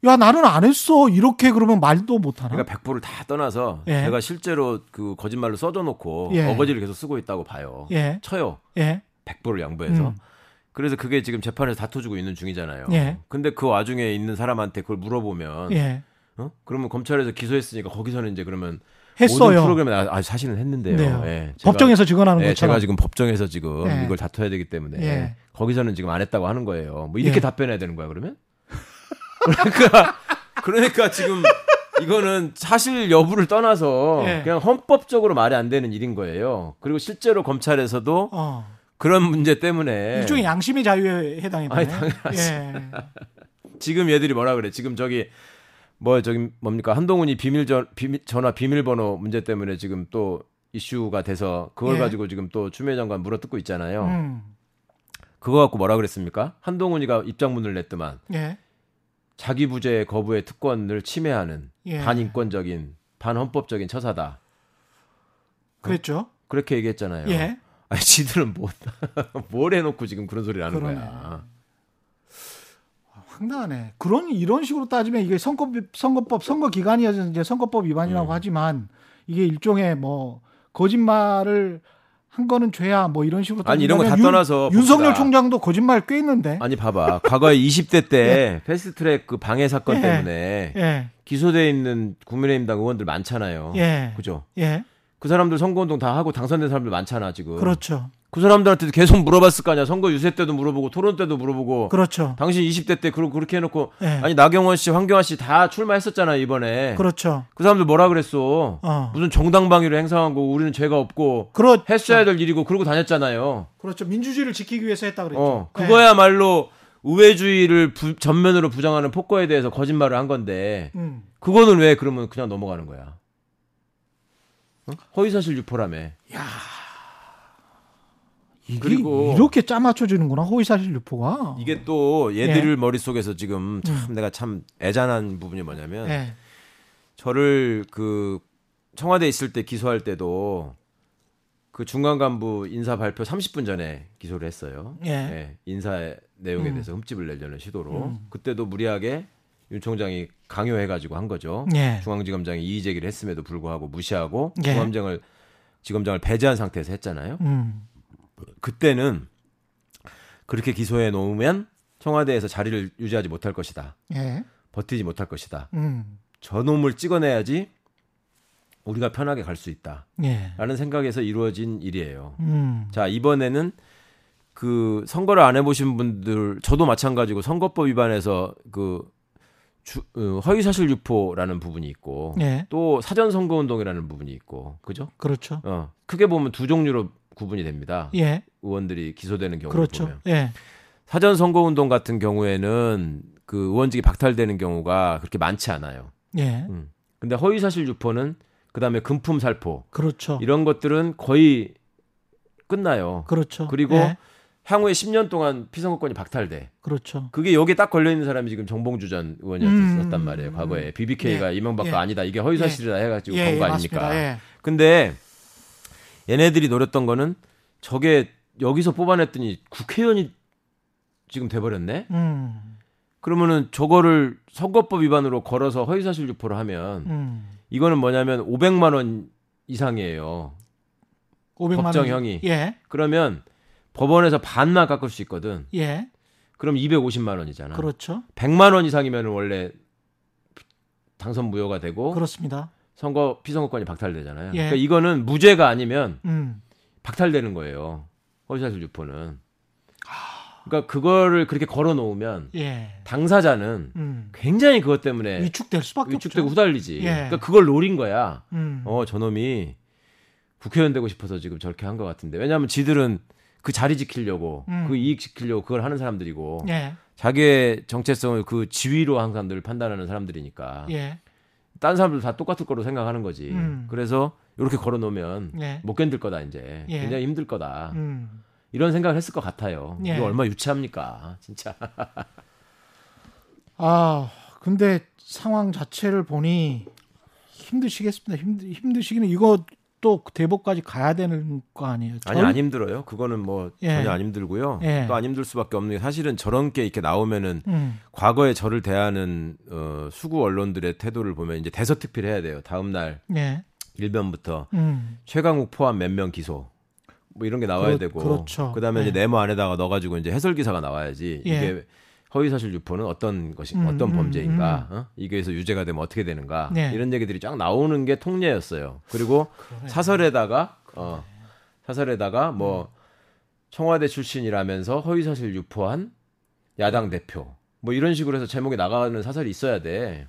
야 나는 안 했어 이렇게 그러면 말도 못 하나? 그러니까 100%를 다 떠나서 예. 제가 실제로 그 거짓말로 써줘놓고 예. 어거지를 계속 쓰고 있다고 봐요. 예, 쳐요. 예, 100%를 양보해서. 음. 그래서 그게 지금 재판에서 다퉈주고 있는 중이잖아요. 예. 근데 그 와중에 있는 사람한테 그걸 물어보면 예. 어? 그러면 검찰에서 기소했으니까 거기서는 이제 그러면 했어요. 프로그램에 아, 아, 사실은 했는데요. 네요. 예, 제가- 법정에서 증언하는 예, 것처럼. 제가 지금 법정에서 지금 예. 이걸 다퉈야 되기 때문에 예. 거기서는 지금 안 했다고 하는 거예요. 뭐 이렇게 예. 답변해야 되는 거야 그러면? 그러니까 그러니까 지금 이거는 사실 여부를 떠나서 예. 그냥 헌법적으로 말이 안 되는 일인 거예요. 그리고 실제로 검찰에서도 어. 그런 문제 때문에 일종의 양심의 자유에 해당이 되네. 아니, 당연하지. 예. 지금 얘들이 뭐라 그래? 지금 저기 뭐 저기 뭡니까 한동훈이 비밀 전 비밀 전화 비밀번호 문제 때문에 지금 또 이슈가 돼서 그걸 예. 가지고 지금 또 추미애 장관 물어뜯고 있잖아요. 음. 그거 갖고 뭐라 그랬습니까? 한동훈이가 입장문을 냈더만 예. 자기 부재 거부의 특권을 침해하는 예. 반인권적인 반헌법적인 처사다. 그랬죠. 그 렇게 얘기했잖아요. 예. 아니 지들은 뭐, 뭘 해놓고 지금 그런 소리를 하는 그러네. 거야. 황당하네. 그런 이런 식으로 따지면 이게 선거 선거법 선거 기간이어서 이제 선거법 위반이라고 음. 하지만 이게 일종의 뭐 거짓말을 한 거는 죄야 뭐 이런 식으로 아니 이런 거 다 떠나서 윤, 윤석열 봅시다. 총장도 거짓말 꽤 있는데. 아니 봐봐 과거에 20대 때 패스트트랙 그 방해 사건 예. 때문에 예. 기소돼 있는 국민의힘당 의원들 많잖아요. 예. 그죠? 예. 그 사람들 선거운동 다 하고 당선된 사람들 많잖아 지금. 그렇죠. 그 사람들한테도 계속 물어봤을 거 아니야. 선거 유세 때도 물어보고 토론 때도 물어보고. 그렇죠. 당신 20대 때 그러- 그렇게 해놓고 예. 아니 나경원 씨, 황교안 씨 다 출마했었잖아 이번에. 그렇죠. 그 사람들 뭐라 그랬어? 어. 무슨 정당 방위로 행사한 거 우리는 죄가 없고 그렇 했어야 될 일이고 그러고 다녔잖아요. 그렇죠. 민주주의를 지키기 위해서 했다 그랬죠. 어, 예. 그거야말로 우회주의를 부- 전면으로 부정하는 폭거에 대해서 거짓말을 한 건데 음. 그거는 왜 그러면 그냥 넘어가는 거야? 어? 허위사실 유포라며. 이게 그리고- 이렇게 짜맞춰지는구나 호의사실 유포가. 이게 또 얘들 머릿속에서 지금 참 음. 내가 참 애잔한 부분이 뭐냐면 예. 저를 그 청와대 있을 때 기소할 때도 그 중간 간부 인사 발표 30분 전에 기소를 했어요. 예. 인사 내용에 음. 대해서 흠집을 내려는 시도로 음. 그때도 무리하게 윤 총장이 강요해가지고 한 거죠. 예. 중앙지검장이 이의 제기를 했음에도 불구하고 무시하고 예. 중앙장을 지검장을 배제한 상태에서 했잖아요. 음. 그때는 그렇게 기소해 놓으면 청와대에서 자리를 유지하지 못할 것이다. 예. 버티지 못할 것이다. 음. 저놈을 찍어내야지 우리가 편하게 갈 수 있다. 예. 라는 생각에서 이루어진 일이에요. 음. 자, 이번에는 그 선거를 안 해보신 분들, 저도 마찬가지고 선거법 위반해서 그 주, 어, 허위사실 유포라는 부분이 있고 예. 또 사전 선거 운동이라는 부분이 있고 그죠? 그렇죠. 어, 크게 보면 두 종류로 구분이 됩니다. 예. 의원들이 기소되는 경우를 그렇죠. 보면 예. 사전 선거 운동 같은 경우에는 그 의원직이 박탈되는 경우가 그렇게 많지 않아요. 예. 음. 근데 허위 사실 유포는 그다음에 금품 살포 그렇죠. 이런 것들은 거의 끝나요. 그렇죠. 그리고 예. 향후에 10년 동안 피선거권이 박탈돼. 그렇죠. 그게 여기에 딱 걸려 있는 사람이 지금 정봉주 전 음. 의원이었단 말이에요. 과거에 BBK가 이명박과 예. 아니다. 이게 허위 사실이다 해가지고 예, 건 예, 거 아닙니까? 예. 근데 얘네들이 노렸던 거는 저게 여기서 뽑아냈더니 국회의원이 지금 돼버렸네. 음. 그러면은 저거를 선거법 위반으로 걸어서 허위사실 유포를 하면 음. 이거는 뭐냐면 500만 원 이상이에요. 500만 법정형이. 원. 예. 그러면 법원에서 반만 깎을 수 있거든. 예. 그럼 250만 원이잖아. 그렇죠. 100만 원 이상이면 원래 당선 무효가 되고 그렇습니다. 선거 피선거권이 박탈되잖아요. 예. 그러니까 이거는 무죄가 아니면 음. 박탈되는 거예요. 허위사실 유포는. 그러니까 그거를 그렇게 걸어 놓으면 예. 당사자는 음. 굉장히 그것 때문에 위축될 수밖에 위축되고 없죠. 후달리지. 예. 그러니까 그걸 노린 거야. 음. 어, 저놈이 국회의원 되고 싶어서 지금 저렇게 한 것 같은데. 왜냐하면 지들은 그 자리 지키려고, 음. 그 이익 지키려고 그걸 하는 사람들이고, 예. 자기의 정체성을 그 지위로 항상 늘 판단하는 사람들이니까. 예. 딴 사람들 다 똑같을 거로 생각하는 거지. 음. 그래서 이렇게 걸어 놓으면 예. 못 견딜 거다 이제. 예. 굉장히 힘들 거다. 음. 이런 생각을 했을 것 같아요. 예. 이거 얼마나 유치합니까, 진짜. 아, 근데 상황 자체를 보니 힘드시겠습니다. 힘드, 힘드시기는 이거 또 대법까지 가야 되는 거 아니에요? 아니 절- 안 힘들어요. 그거는 뭐 예. 전혀 안 힘들고요. 예. 또안 힘들 수밖에 없는 게 사실은 저런 게 이렇게 나오면은 음. 과거에 저를 대하는 어, 수구 언론들의 태도를 보면 이제 대서특필해야 돼요. 다음 날 예. 일변부터 음. 최강욱 포함 몇 명 기소 뭐 이런 게 나와야 그렇- 되고 그렇죠. 그다음에 예. 이제 네모 안에다가 넣어가지고 이제 해설 기사가 나와야지 예. 이게 허위사실 유포는 어떤 것이 음, 어떤 음, 범죄인가 어? 이게에서 유죄가 되면 어떻게 되는가 네. 이런 얘기들이 쫙 나오는 게 통례였어요. 그리고 사설에다가 어, 사설에다가 뭐 청와대 출신이라면서 허위사실 유포한 야당 대표 뭐 이런 식으로 해서 제목에 나가는 사설이 있어야 돼.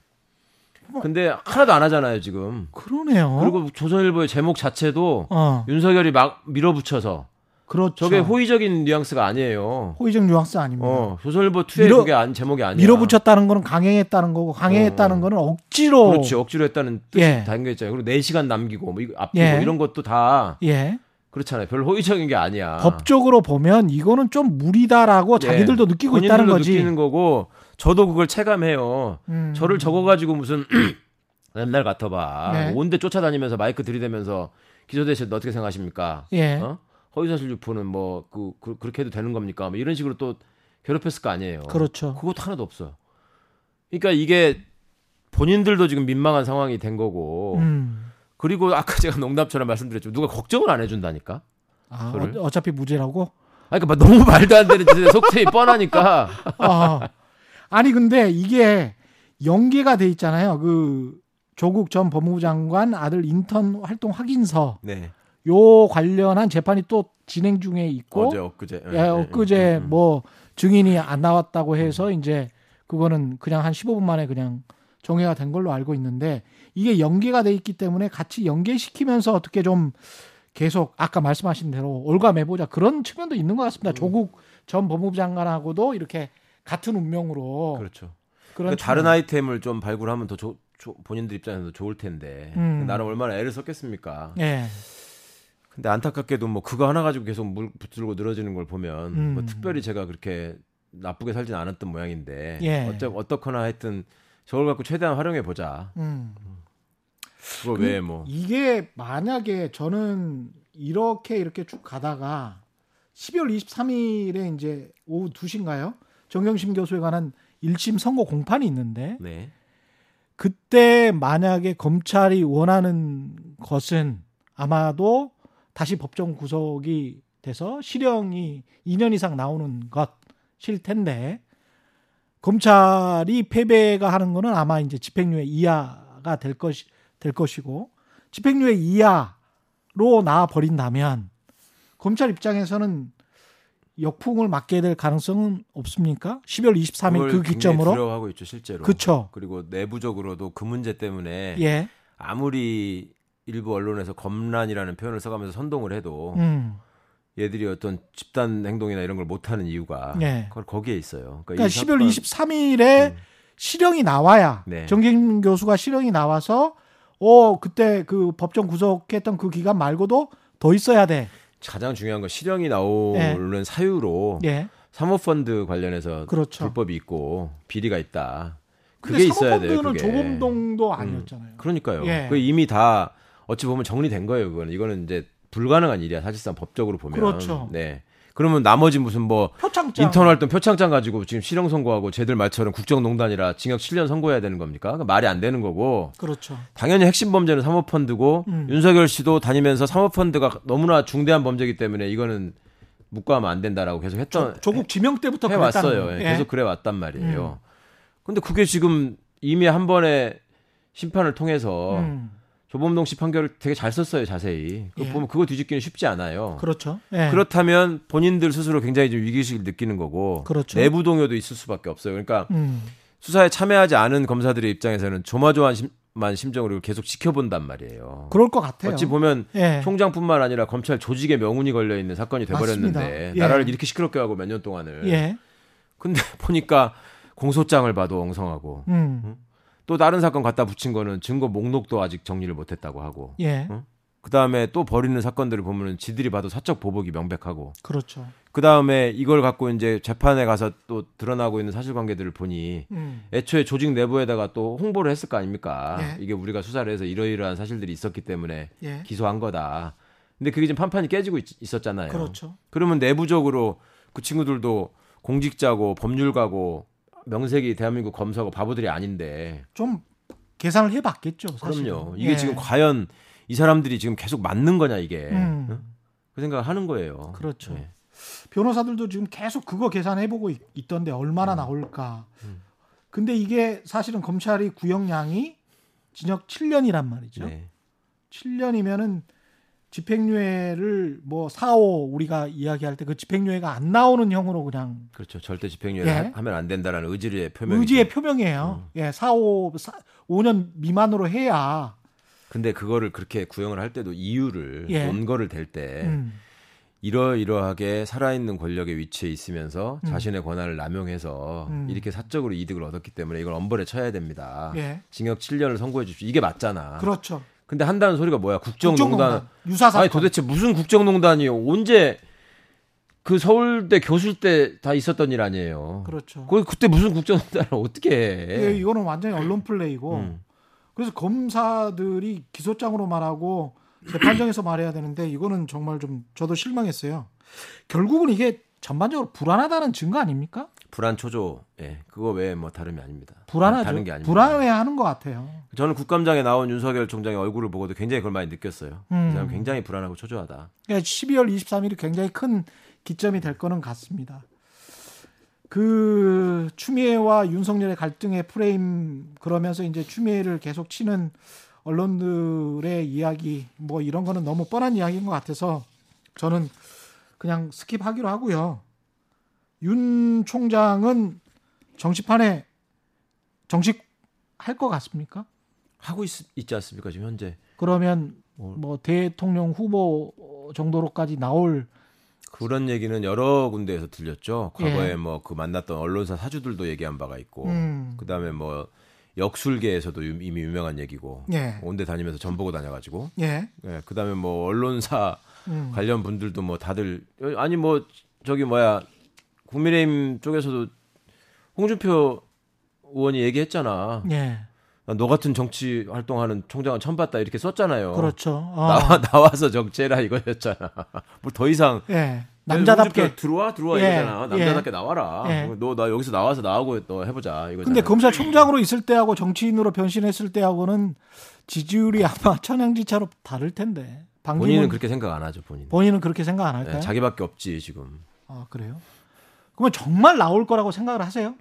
근데 하나도 안 하잖아요 지금. 그러네요. 그리고 조선일보의 제목 자체도 어, 윤석열이 막 밀어붙여서 그렇죠. 저게 호의적인 뉘앙스가 아니에요. 호의적 뉘앙스 아닙니다. 어, 조선일보 투의 밀어- 그게 안, 제목이 아니야. 밀어붙였다는 거는 강행했다는 거고 강행했다는 어. 거는 억지로 그렇지. 억지로 했다는 뜻이 예. 담겨 있잖아요. 그리고 4시간 남기고 뭐 이거 앞두고 예. 이런 것도 다 예. 그렇잖아요. 별로 호의적인 게 아니야. 법적으로 보면 이거는 좀 무리다라고 예. 자기들도 느끼고 있다는 거지. 느끼는 거고 저도 그걸 체감해요. 음. 저를 적어 가지고 무슨 옛날 같아 봐. 네. 온데 쫓아다니면서 마이크 들이대면서 때 어떻게 생각하십니까? 예. 어? 허위사실 유포는 뭐 그, 그, 그렇게 해도 되는 겁니까? 뭐 이런 식으로 또 괴롭혔을 거 아니에요. 그렇죠. 그것도 하나도 없어요. 그러니까 이게 본인들도 지금 민망한 상황이 된 거고 음. 그리고 아까 제가 농담처럼 말씀드렸죠. 누가 걱정을 안 해준다니까. 아, 저를? 어, 어차피 무죄라고? 아, 그러니까 막 너무 말도 안 되는 짓에 속셈이 뻔하니까. 아. 아니 근데 이게 연계가 돼 있잖아요. 그 조국 전 법무부 장관 아들 인턴 활동 확인서 네. 요 관련한 재판이 또 진행 중에 있고 어제 엊그제. 예, 엊그제 음, 음. 뭐 증인이 안 나왔다고 해서 이제 그거는 그냥 한 15분 만에 그냥 정회가 된 걸로 알고 있는데 이게 연계가 돼 있기 때문에 같이 연계시키면서 어떻게 좀 계속 아까 말씀하신 대로 올가매보자 그런 측면도 있는 것 음. 같습니다. 조국 전 법무부 장관하고도 이렇게 같은 운명으로 그렇죠. 그런 그러니까 다른. 아이템을 좀 발굴하면 더 조, 조- 본인들 입장에서 좋을 텐데. 음. 나는 얼마나 애를 썼겠습니까? 예. 근데 안타깝게도 뭐 그거 하나 가지고 계속 물 붙들고 늘어지는 걸 보면 음. 뭐 특별히 제가 그렇게 나쁘게 살진 않았던 모양인데 예. 어쩌 어떻거나 하여튼 저걸 갖고 최대한 활용해 보자. 음. 그거 그- 외에 뭐 이게 만약에 저는 이렇게 이렇게 쭉 가다가 12월 23일에 이제 오후 2시인가요? 정경심 교수에 관한 1심 선고 공판이 있는데 네. 그때 만약에 검찰이 원하는 것은 아마도 다시 법정 구속이 돼서 실형이 2년 이상 나오는 것일 텐데 검찰이 패배가 하는 거는 아마 이제 집행유예 이하가 될 것이 될 것이고 집행유예 이하로 나와 버린다면 검찰 입장에서는 역풍을 맞게 될 가능성은 없습니까? 12월 23일 그걸 그 기점으로 두려워하고 있죠 실제로. 그쵸 그리고 내부적으로도 그 문제 때문에 예. 아무리 일부 언론에서 검란이라는 표현을 써가면서 선동을 해도 음. 얘들이 어떤 집단 행동이나 이런 걸 못하는 이유가 예. 그걸 거기에 있어요. 그러니까 이 12월 사건- 23일에 음. 실형이 나와야 네. 정경 교수가 실형이 나와서 어 그때 그 법정 구속했던 그 기간 말고도 더 있어야 돼. 가장 중요한 건 실형이 나오는 사유로 예. 사모펀드 관련해서 그렇죠. 불법이 있고 비리가 있다. 그게 있어야 돼요. 사모펀드는 그게. 조범동도 아니었잖아요. 그러니까요. 예. 그 이미 다 어찌 보면 정리된 거예요. 그거는 이거는 이제 불가능한 일이야. 사실상 법적으로 보면. 그렇죠. 네. 그러면 나머지 무슨 뭐 표창장 인턴 활동 표창장 가지고 지금 실형 선고하고 쟤들 말처럼 국정농단이라 징역 7년 선고해야 되는 겁니까? 그러니까 말이 안 되는 거고. 그렇죠. 당연히 핵심 범죄는 사모펀드고 음. 윤석열 씨도 다니면서 사모펀드가 너무나 중대한 범죄이기 때문에 이거는 묵과하면 안 된다라고 계속 했던 조 국 지명 때부터 해왔어요. 예. 예. 계속 그래 왔단 말이에요. 근데 그게 지금 이미 한 번의 심판을 통해서 음. 조범동 씨 판결을 되게 잘 썼어요, 자세히. 그거 예. 보면 그거 뒤집기는 쉽지 않아요. 그렇죠. 예. 그렇다면 본인들 스스로 굉장히 좀 위기의식을 느끼는 거고 그렇죠. 내부 동요도 있을 수밖에 없어요. 그러니까 음. 수사에 참여하지 않은 검사들의 입장에서는 조마조한 만 심정으로 계속 지켜본단 말이에요. 그럴 것 같아요. 어찌 보면 예. 총장뿐만 아니라 검찰 조직의 명운이 걸려 있는 사건이 돼버렸는데. 예. 나라를 이렇게 시끄럽게 하고 몇 년 동안을. 예. 근데 보니까 공소장을 봐도 엉성하고 음. 또 다른 사건 갖다 붙인 거는 증거 목록도 아직 정리를 못했다고 하고 예. 어? 그 다음에 또 벌이는 사건들을 보면은 지들이 봐도 사적 보복이 명백하고 그렇죠. 그 다음에 이걸 갖고 이제 재판에 가서 또 드러나고 있는 사실관계들을 보니 음. 애초에 조직 내부에다가 또 홍보를 했을 거 아닙니까? 예. 이게 우리가 수사를 해서 이러이러한 사실들이 있었기 때문에 예. 기소한 거다. 근데 그게 지금 판판이 깨지고 있, 었잖아요 그렇죠. 그러면 내부적으로 그 친구들도 공직자고 법률가고 명색이 대한민국 검사고 바보들이 아닌데 좀 계산을 해봤겠죠. 사실은. 그럼요. 이게 예. 지금 과연 이 사람들이 지금 계속 맞는 거냐 이게 음. 응? 그 생각을 하는 거예요. 그렇죠. 예. 변호사들도 지금 계속 그거 계산해보고 있- 있던데 얼마나 나올까. 음. 근데 이게 사실은 검찰이 구형량이 징역 7년이란 말이죠. 네. 7년이면은 집행유예를 뭐 4, 5 우리가 이야기할 때 그 집행유예가 안 나오는 형으로 그냥 그렇죠. 절대 집행유예 예. 를 하면 안 된다라는 의지의 표명이죠. 의지의 표명이에요. 음. 예, 4, 5, 4, 5년 미만으로 해야 근데 그거를 그렇게 구형을 할 때도 이유를 예. 논거를 댈때 음, 이러이러하게 살아있는 권력의 위치에 있으면서 음. 자신의 권한을 남용해서 음. 이렇게 사적으로 이득을 얻었기 때문에 이걸 엄벌에 쳐야 됩니다. 예. 징역 7년을 선고해 주십시오. 이게 맞잖아. 그렇죠. 근데 한다는 소리가 뭐야? 국정농단. 국정농단, 유사 사건. 아니 도대체 무슨 국정농단이요? 언제 그 서울대 교수 때 다 있었던 일 아니에요? 그렇죠. 그 그때 무슨 국정농단을 어떻게 해? 예, 이거는 완전히 언론 플레이고 음. 그래서 검사들이 기소장으로 말하고 재판정에서 말해야 되는데 이거는 정말 좀 저도 실망했어요. 결국은 이게 전반적으로 불안하다는 증거 아닙니까? 불안 초조. 예. 그거 외에 뭐 다름이 아닙니다. 불안하죠. 다른 게 아닙니다. 불안해하는 것 같아요. 저는 국감장에 나온 윤석열 총장의 얼굴을 보고도 굉장히 그걸 많이 느꼈어요. 음. 그 사람 굉장히 불안하고 초조하다. 그러니까 12월 23일이 굉장히 큰 기점이 될 거는 같습니다. 그 추미애와 윤석열의 갈등의 프레임 그러면서 이제 추미애를 계속 치는 언론들의 이야기 뭐 이런 거는 너무 뻔한 이야기인 것 같아서 저는 그냥 skip하기로 하고요. 윤 총장은 정치판에 정식 할 것 같습니까? 하고 있, 있지 않습니까 지금 현재? 그러면 뭐. 뭐 대통령 후보 정도로까지 나올 그런 얘기는 여러 군데에서 들렸죠. 과거에 예. 뭐그 만났던 언론사 사주들도 얘기한 바가 있고, 음. 그 다음에 뭐 역술계에서도 유- 이미 유명한 얘기고, 예. 온데 다니면서 전 보고 다녀가지고, 예. 예, 그 다음에 뭐 언론사 음. 관련 분들도 뭐 다들 아니 뭐 저기 뭐야 국민의힘 쪽에서도 홍준표 의원이 얘기했잖아. 예. 난너 같은 정치 활동하는 총장은 처음 봤다 이렇게 썼잖아요. 그렇죠. 어. 나와 나와서 정체라 이거였잖아. 뭐 더 이상 예. 남자답게. 들어와 들어와 예, 이거잖아. 남자답게 나와라. 예. 너나 여기서 나와서 나하고 너 해보자 이거잖아. 근데 검찰총장으로 있을 때하고 정치인으로 변신했을 때하고는 지지율이 아마 천양지차로 다를 텐데. 방기문 본인은 그렇게 생각 안 하죠 본인. 본인은 그렇게 생각 안 할까요? 예, 자기밖에 없지 지금. 아 그래요? 그러면 정말 나올 거라고 생각을 하세요?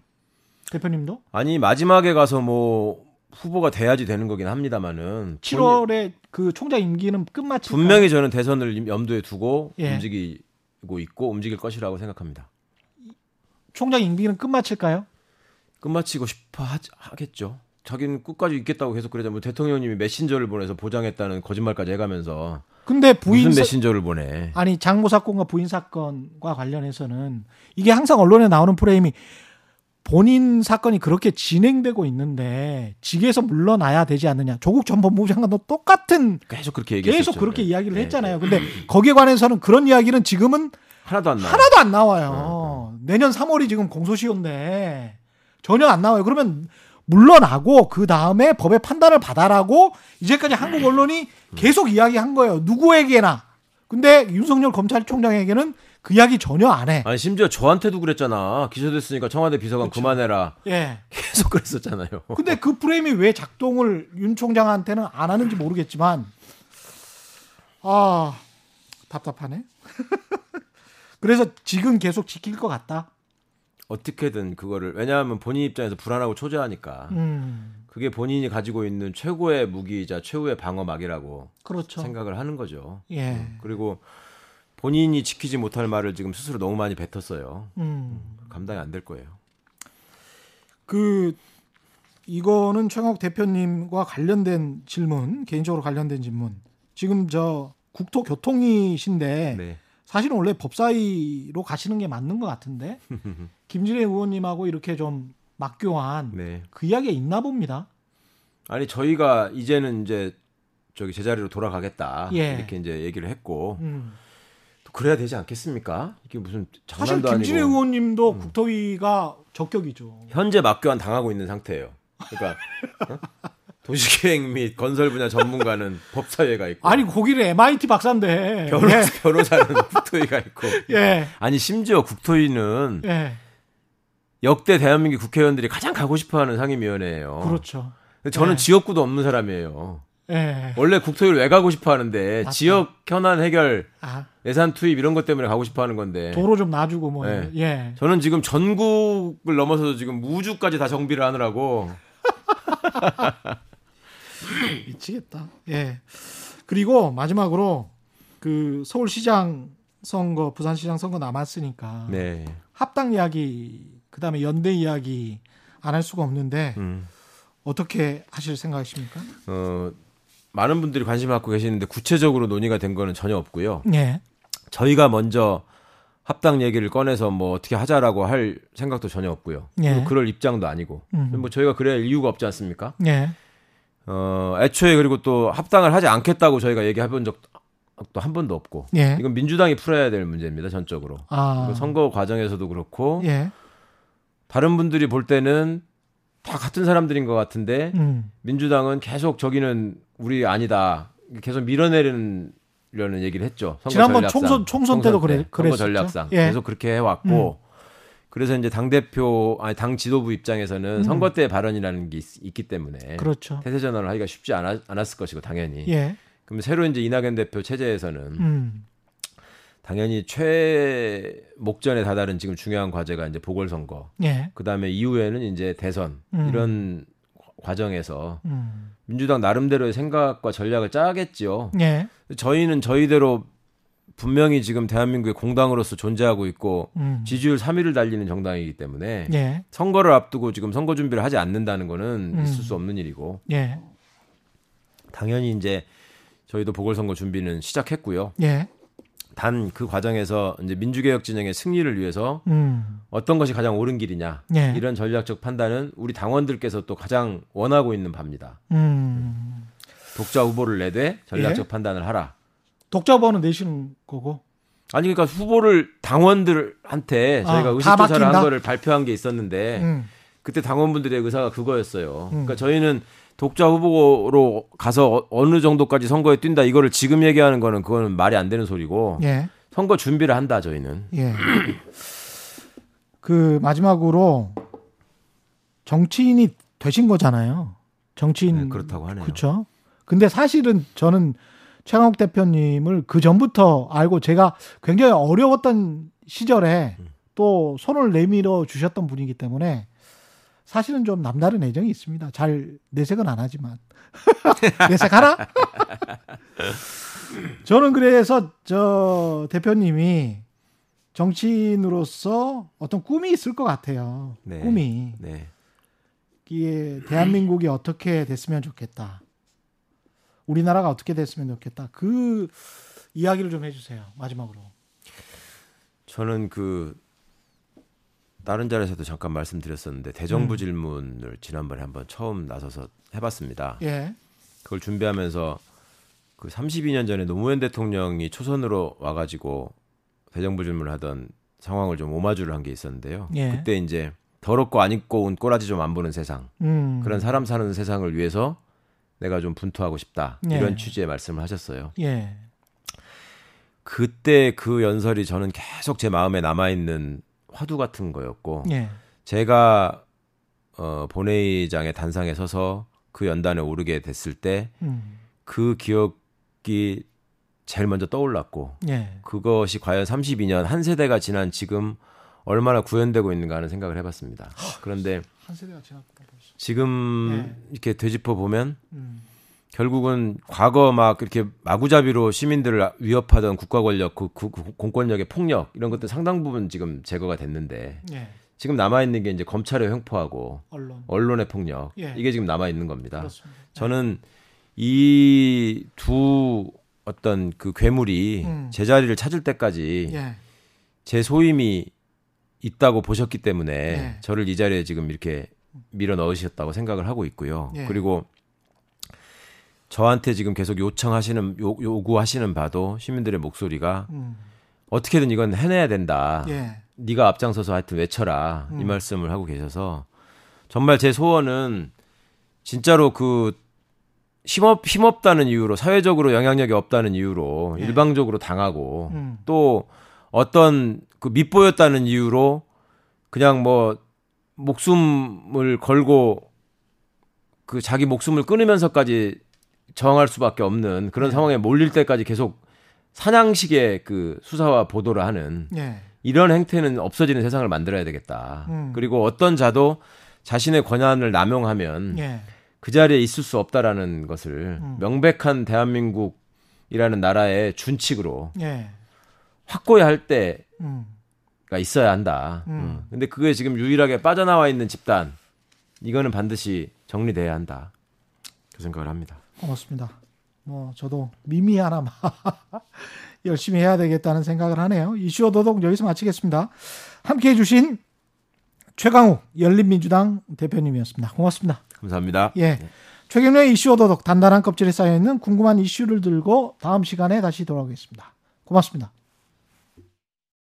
대표님도? 아니 마지막에 가서 뭐 후보가 돼야지 되는 거긴 합니다만은 7월에 그 총장 임기는 끝마치 분명히 저는 대선을 염두에 두고 예. 움직이고 있고 움직일 것이라고 생각합니다. 총장 임기는 끝마칠까요? 끝마치고 싶어 하, 하겠죠. 자기는 끝까지 있겠다고 계속 그러자 뭐 대통령님이 메신저를 보내서 보장했다는 거짓말까지 해가면서 근데 부인 무슨 사- 메신저를 보내? 아니 장모 사건과 부인 사건과 관련해서는 이게 항상 언론에 나오는 프레임이 본인 사건이 그렇게 진행되고 있는데 직에서 물러나야 되지 않느냐. 조국 전 법무부 장관도 똑같은 계속 그렇게 얘기했었죠. 계속 그렇게 네. 이야기를 네. 했잖아요. 근데 거기에 관해서는 그런 이야기는 지금은 하나도 안 나와. 하나도 안 나와요. 내년 3월이 지금 공소시효인데 전혀 안 나와요. 그러면 물러나고 그 다음에 법의 판단을 받아라고 이제까지 한국 언론이 계속 이야기한 거예요. 누구에게나. 근데 윤석열 검찰총장에게는 그 이야기 전혀 안 해. 아니 심지어 저한테도 그랬잖아. 기소됐으니까 청와대 비서관 그렇죠. 그만해라 예. 계속 그랬었잖아요. 근데 그 프레임이 왜 작동을 윤 총장한테는 안 하는지 모르겠지만 아 답답하네. 그래서 지금 계속 지킬 것 같다. 어떻게든 그거를 왜냐하면 본인 입장에서 불안하고 초조하니까 음, 그게 본인이 가지고 있는 최고의 무기이자 최후의 방어막이라고 그렇죠. 생각을 하는 거죠. 예. 그리고 본인이 지키지 못할 말을 지금 스스로 너무 많이 뱉었어요. 음. 감당이 안 될 거예요. 그 이거는 최강욱 대표님과 관련된 질문, 개인적으로 관련된 질문. 지금 저 국토교통이신데 네. 사실은 원래 법사위로 가시는 게 맞는 것 같은데 김진애 의원님하고 이렇게 좀 맞교한 네. 그 이야기가 있나 봅니다. 아니 저희가 이제는 이제 저기 제자리로 돌아가겠다 예. 이렇게 이제 얘기를 했고 음. 또 그래야 되지 않겠습니까? 이게 무슨 사실 장난도 김진애 아니고 음. 의원님도 국토위가 적격이죠. 현재 막교환 당하고 있는 상태예요. 그러니까 어? 도시계획 및 건설 분야 전문가는 법사위가 있고 아니 거기를 MIT 박사인데. 변호, 변호사는 국토위가 있고 예. 예. 아니 심지어 국토위는 예. 역대 대한민국 국회의원들이 가장 가고 싶어 하는 상임위원회예요. 그렇죠. 저는 네. 지역구도 없는 사람이에요. 예. 원래 국토위를 왜 가고 싶어 하는데 맞다. 지역 현안 해결, 아, 예산 투입 이런 것 때문에 가고 싶어 하는 건데 도로 좀 놔주고 뭐. 네. 예. 저는 지금 전국을 넘어서서 지금 우주까지 다 정비를 하느라고 미치겠다. 예. 그리고 마지막으로 그 서울시장 선거, 부산시장 선거 남았으니까 네. 합당 이야기, 그다음에 연대 이야기 안 할 수가 없는데 음. 어떻게 하실 생각이십니까? 어, 많은 분들이 관심 갖고 계시는데 구체적으로 논의가 된 거는 전혀 없고요. 예. 저희가 먼저 합당 얘기를 꺼내서 뭐 어떻게 하자라고 할 생각도 전혀 없고요. 예. 그럴 입장도 아니고. 음. 뭐 저희가 그래야 할 이유가 없지 않습니까? 예. 어, 애초에 그리고 또 합당을 하지 않겠다고 저희가 얘기해 본 적도 한 번도 없고. 예. 이건 민주당이 풀어야 될 문제입니다, 전적으로. 아. 그 선거 과정에서도 그렇고 예. 다른 분들이 볼 때는 다 같은 사람들인 것 같은데 음. 민주당은 계속 저기는 우리 아니다. 계속 밀어내려는 얘기를 했죠. 선거 지난번 전략상. 총선- 총선 때도 그래- 때, 선거 그랬었죠. 전략상 예. 계속 그렇게 해왔고 그래서 이제 당 대표 아니 당 지도부 입장에서는 음. 선거 때 발언이라는 게 있, 기 때문에 그렇죠. 태세 전환을 하기가 쉽지 않았, 않았 을 것이고 당연히. 예. 그럼 새로 이제 이낙연 대표 체제에서는 음. 당연히 최 목전에 다다른 지금 중요한 과제가 이제 보궐선거. 예. 그 다음에 이후에는 이제 대선 음. 이런 과정에서 음. 민주당 나름대로의 생각과 전략을 짜겠지요. 예. 저희는 저희대로 분명히 지금 대한민국의 공당으로서 존재하고 있고 음. 지지율 3위를 달리는 정당이기 때문에 예. 선거를 앞두고 지금 선거 준비를 하지 않는다는 거는 음. 있을 수 없는 일이고 예. 당연히 이제 저희도 보궐선거 준비는 시작했고요. 예. 단 그 과정에서 이제 민주개혁 진영의 승리를 위해서 음. 어떤 것이 가장 옳은 길이냐 예. 이런 전략적 판단은 우리 당원들께서 또 가장 원하고 있는 바입니다. 음. 독자 후보를 내되 전략적 예. 판단을 하라. 독자 번호 내시는 거고. 아니 그러니까 후보를 당원들한테 아, 저희가 다 의식조사를 한? 거를 발표한 게 있었는데 음. 그때 당원분들의 의사가 그거였어요. 음. 그러니까 저희는 독자 후보로 가서 어- 어느 정도까지 선거에 뛴다 이거를 지금 얘기하는 거는 그거는 말이 안 되는 소리고 예. 선거 준비를 한다 저희는. 예. 그 마지막으로 정치인이 되신 거잖아요. 정치인 네, 그렇다고 하네요. 그렇죠. 근데 사실은 저는 최강욱 대표님을 그 전부터 알고 제가 굉장히 어려웠던 시절에 음. 또 손을 내밀어 주셨던 분이기 때문에 사실은 좀 남다른 애정이 있습니다. 잘 내색은 안 하지만 내색하나? 저는 그래서 저 대표님이 정치인으로서 어떤 꿈이 있을 것 같아요. 네. 꿈이 네. 이게 대한민국이 어떻게 됐으면 좋겠다. 우리나라가 어떻게 됐으면 좋겠다. 그 이야기를 좀 해주세요. 마지막으로. 저는 그 다른 자리에서도 잠깐 말씀드렸었는데 대정부 음. 질문을 지난번에 한번 처음 나서서 해봤습니다. 예. 그걸 준비하면서 그 32년 전에 노무현 대통령이 초선으로 와가지고 대정부 질문을 하던 상황을 좀 오마주를 한 게 있었는데요. 예. 그때 이제 더럽고 안 입고 온 꼬라지 좀 안 보는 세상 음. 그런 사람 사는 세상을 위해서 내가 좀 분투하고 싶다 예. 이런 취지의 말씀을 하셨어요. 예. 그때 그 연설이 저는 계속 제 마음에 남아 있는 화두 같은 거였고 예. 제가 어, 본회의장의 단상에 서서 그 연단에 오르게 됐을 때그 음. 기억이 제일 먼저 떠올랐고 예. 그것이 과연 32년 한 세대가 지난 지금 얼마나 구현되고 있는가 하는 생각을 해봤습니다. 그런데 한 세대가 지났구나 벌써. 지금 네. 이렇게 되짚어 보면 음. 결국은 과거 막 이렇게 마구잡이로 시민들을 위협하던 국가 권력, 그, 그- 그 공권력의 폭력 이런 것들 상당 부분 지금 제거가 됐는데 예. 지금 남아 있는 게 이제 검찰의 횡포하고 언론. 언론의 폭력 예. 이게 지금 남아 있는 겁니다. 그렇습니다. 저는 이두 어떤 그 괴물이 음. 제자리를 찾을 때까지 예. 제 소임이 있다고 보셨기 때문에 예. 저를 이 자리에 지금 이렇게 밀어 넣으셨다고 생각을 하고 있고요. 예. 그리고 저한테 지금 계속 요청하시는 요, 요구하시는 바도 시민들의 목소리가 음. 어떻게든 이건 해내야 된다. 예. 네가 앞장서서 하여튼 외쳐라 이 음. 말씀을 하고 계셔서 정말 제 소원은 진짜로 그 힘없 힘없다는 이유로 사회적으로 영향력이 없다는 이유로 예. 일방적으로 당하고 음. 또 어떤 그 밑보였다는 이유로 그냥 뭐 목숨을 걸고 그 자기 목숨을 끊으면서까지 저항할 수밖에 없는 그런 네. 상황에 몰릴 때까지 계속 사냥식의 그 수사와 보도를 하는 예. 이런 행태는 없어지는 세상을 만들어야 되겠다. 음. 그리고 어떤 자도 자신의 권한을 남용하면 예. 그 자리에 있을 수 없다라는 것을 음. 명백한 대한민국이라는 나라의 준칙으로 예. 확고히 할 때가 음. 있어야 한다. 음. 음. 근데 그게 지금 유일하게 빠져나와 있는 집단 이거는 반드시 정리돼야 한다. 그 생각을 합니다. 고맙습니다. 뭐 저도 미미 하나만 열심히 해야 되겠다는 생각을 하네요. 이슈어 도독 여기서 마치겠습니다. 함께 해 주신 최강욱 열린민주당 대표님이었습니다. 고맙습니다. 감사합니다. 예. 최경련의 이슈 오도독 단단한 껍질에 쌓여있는 궁금한 이슈를 들고 다음 시간에 다시 돌아오겠습니다. 고맙습니다.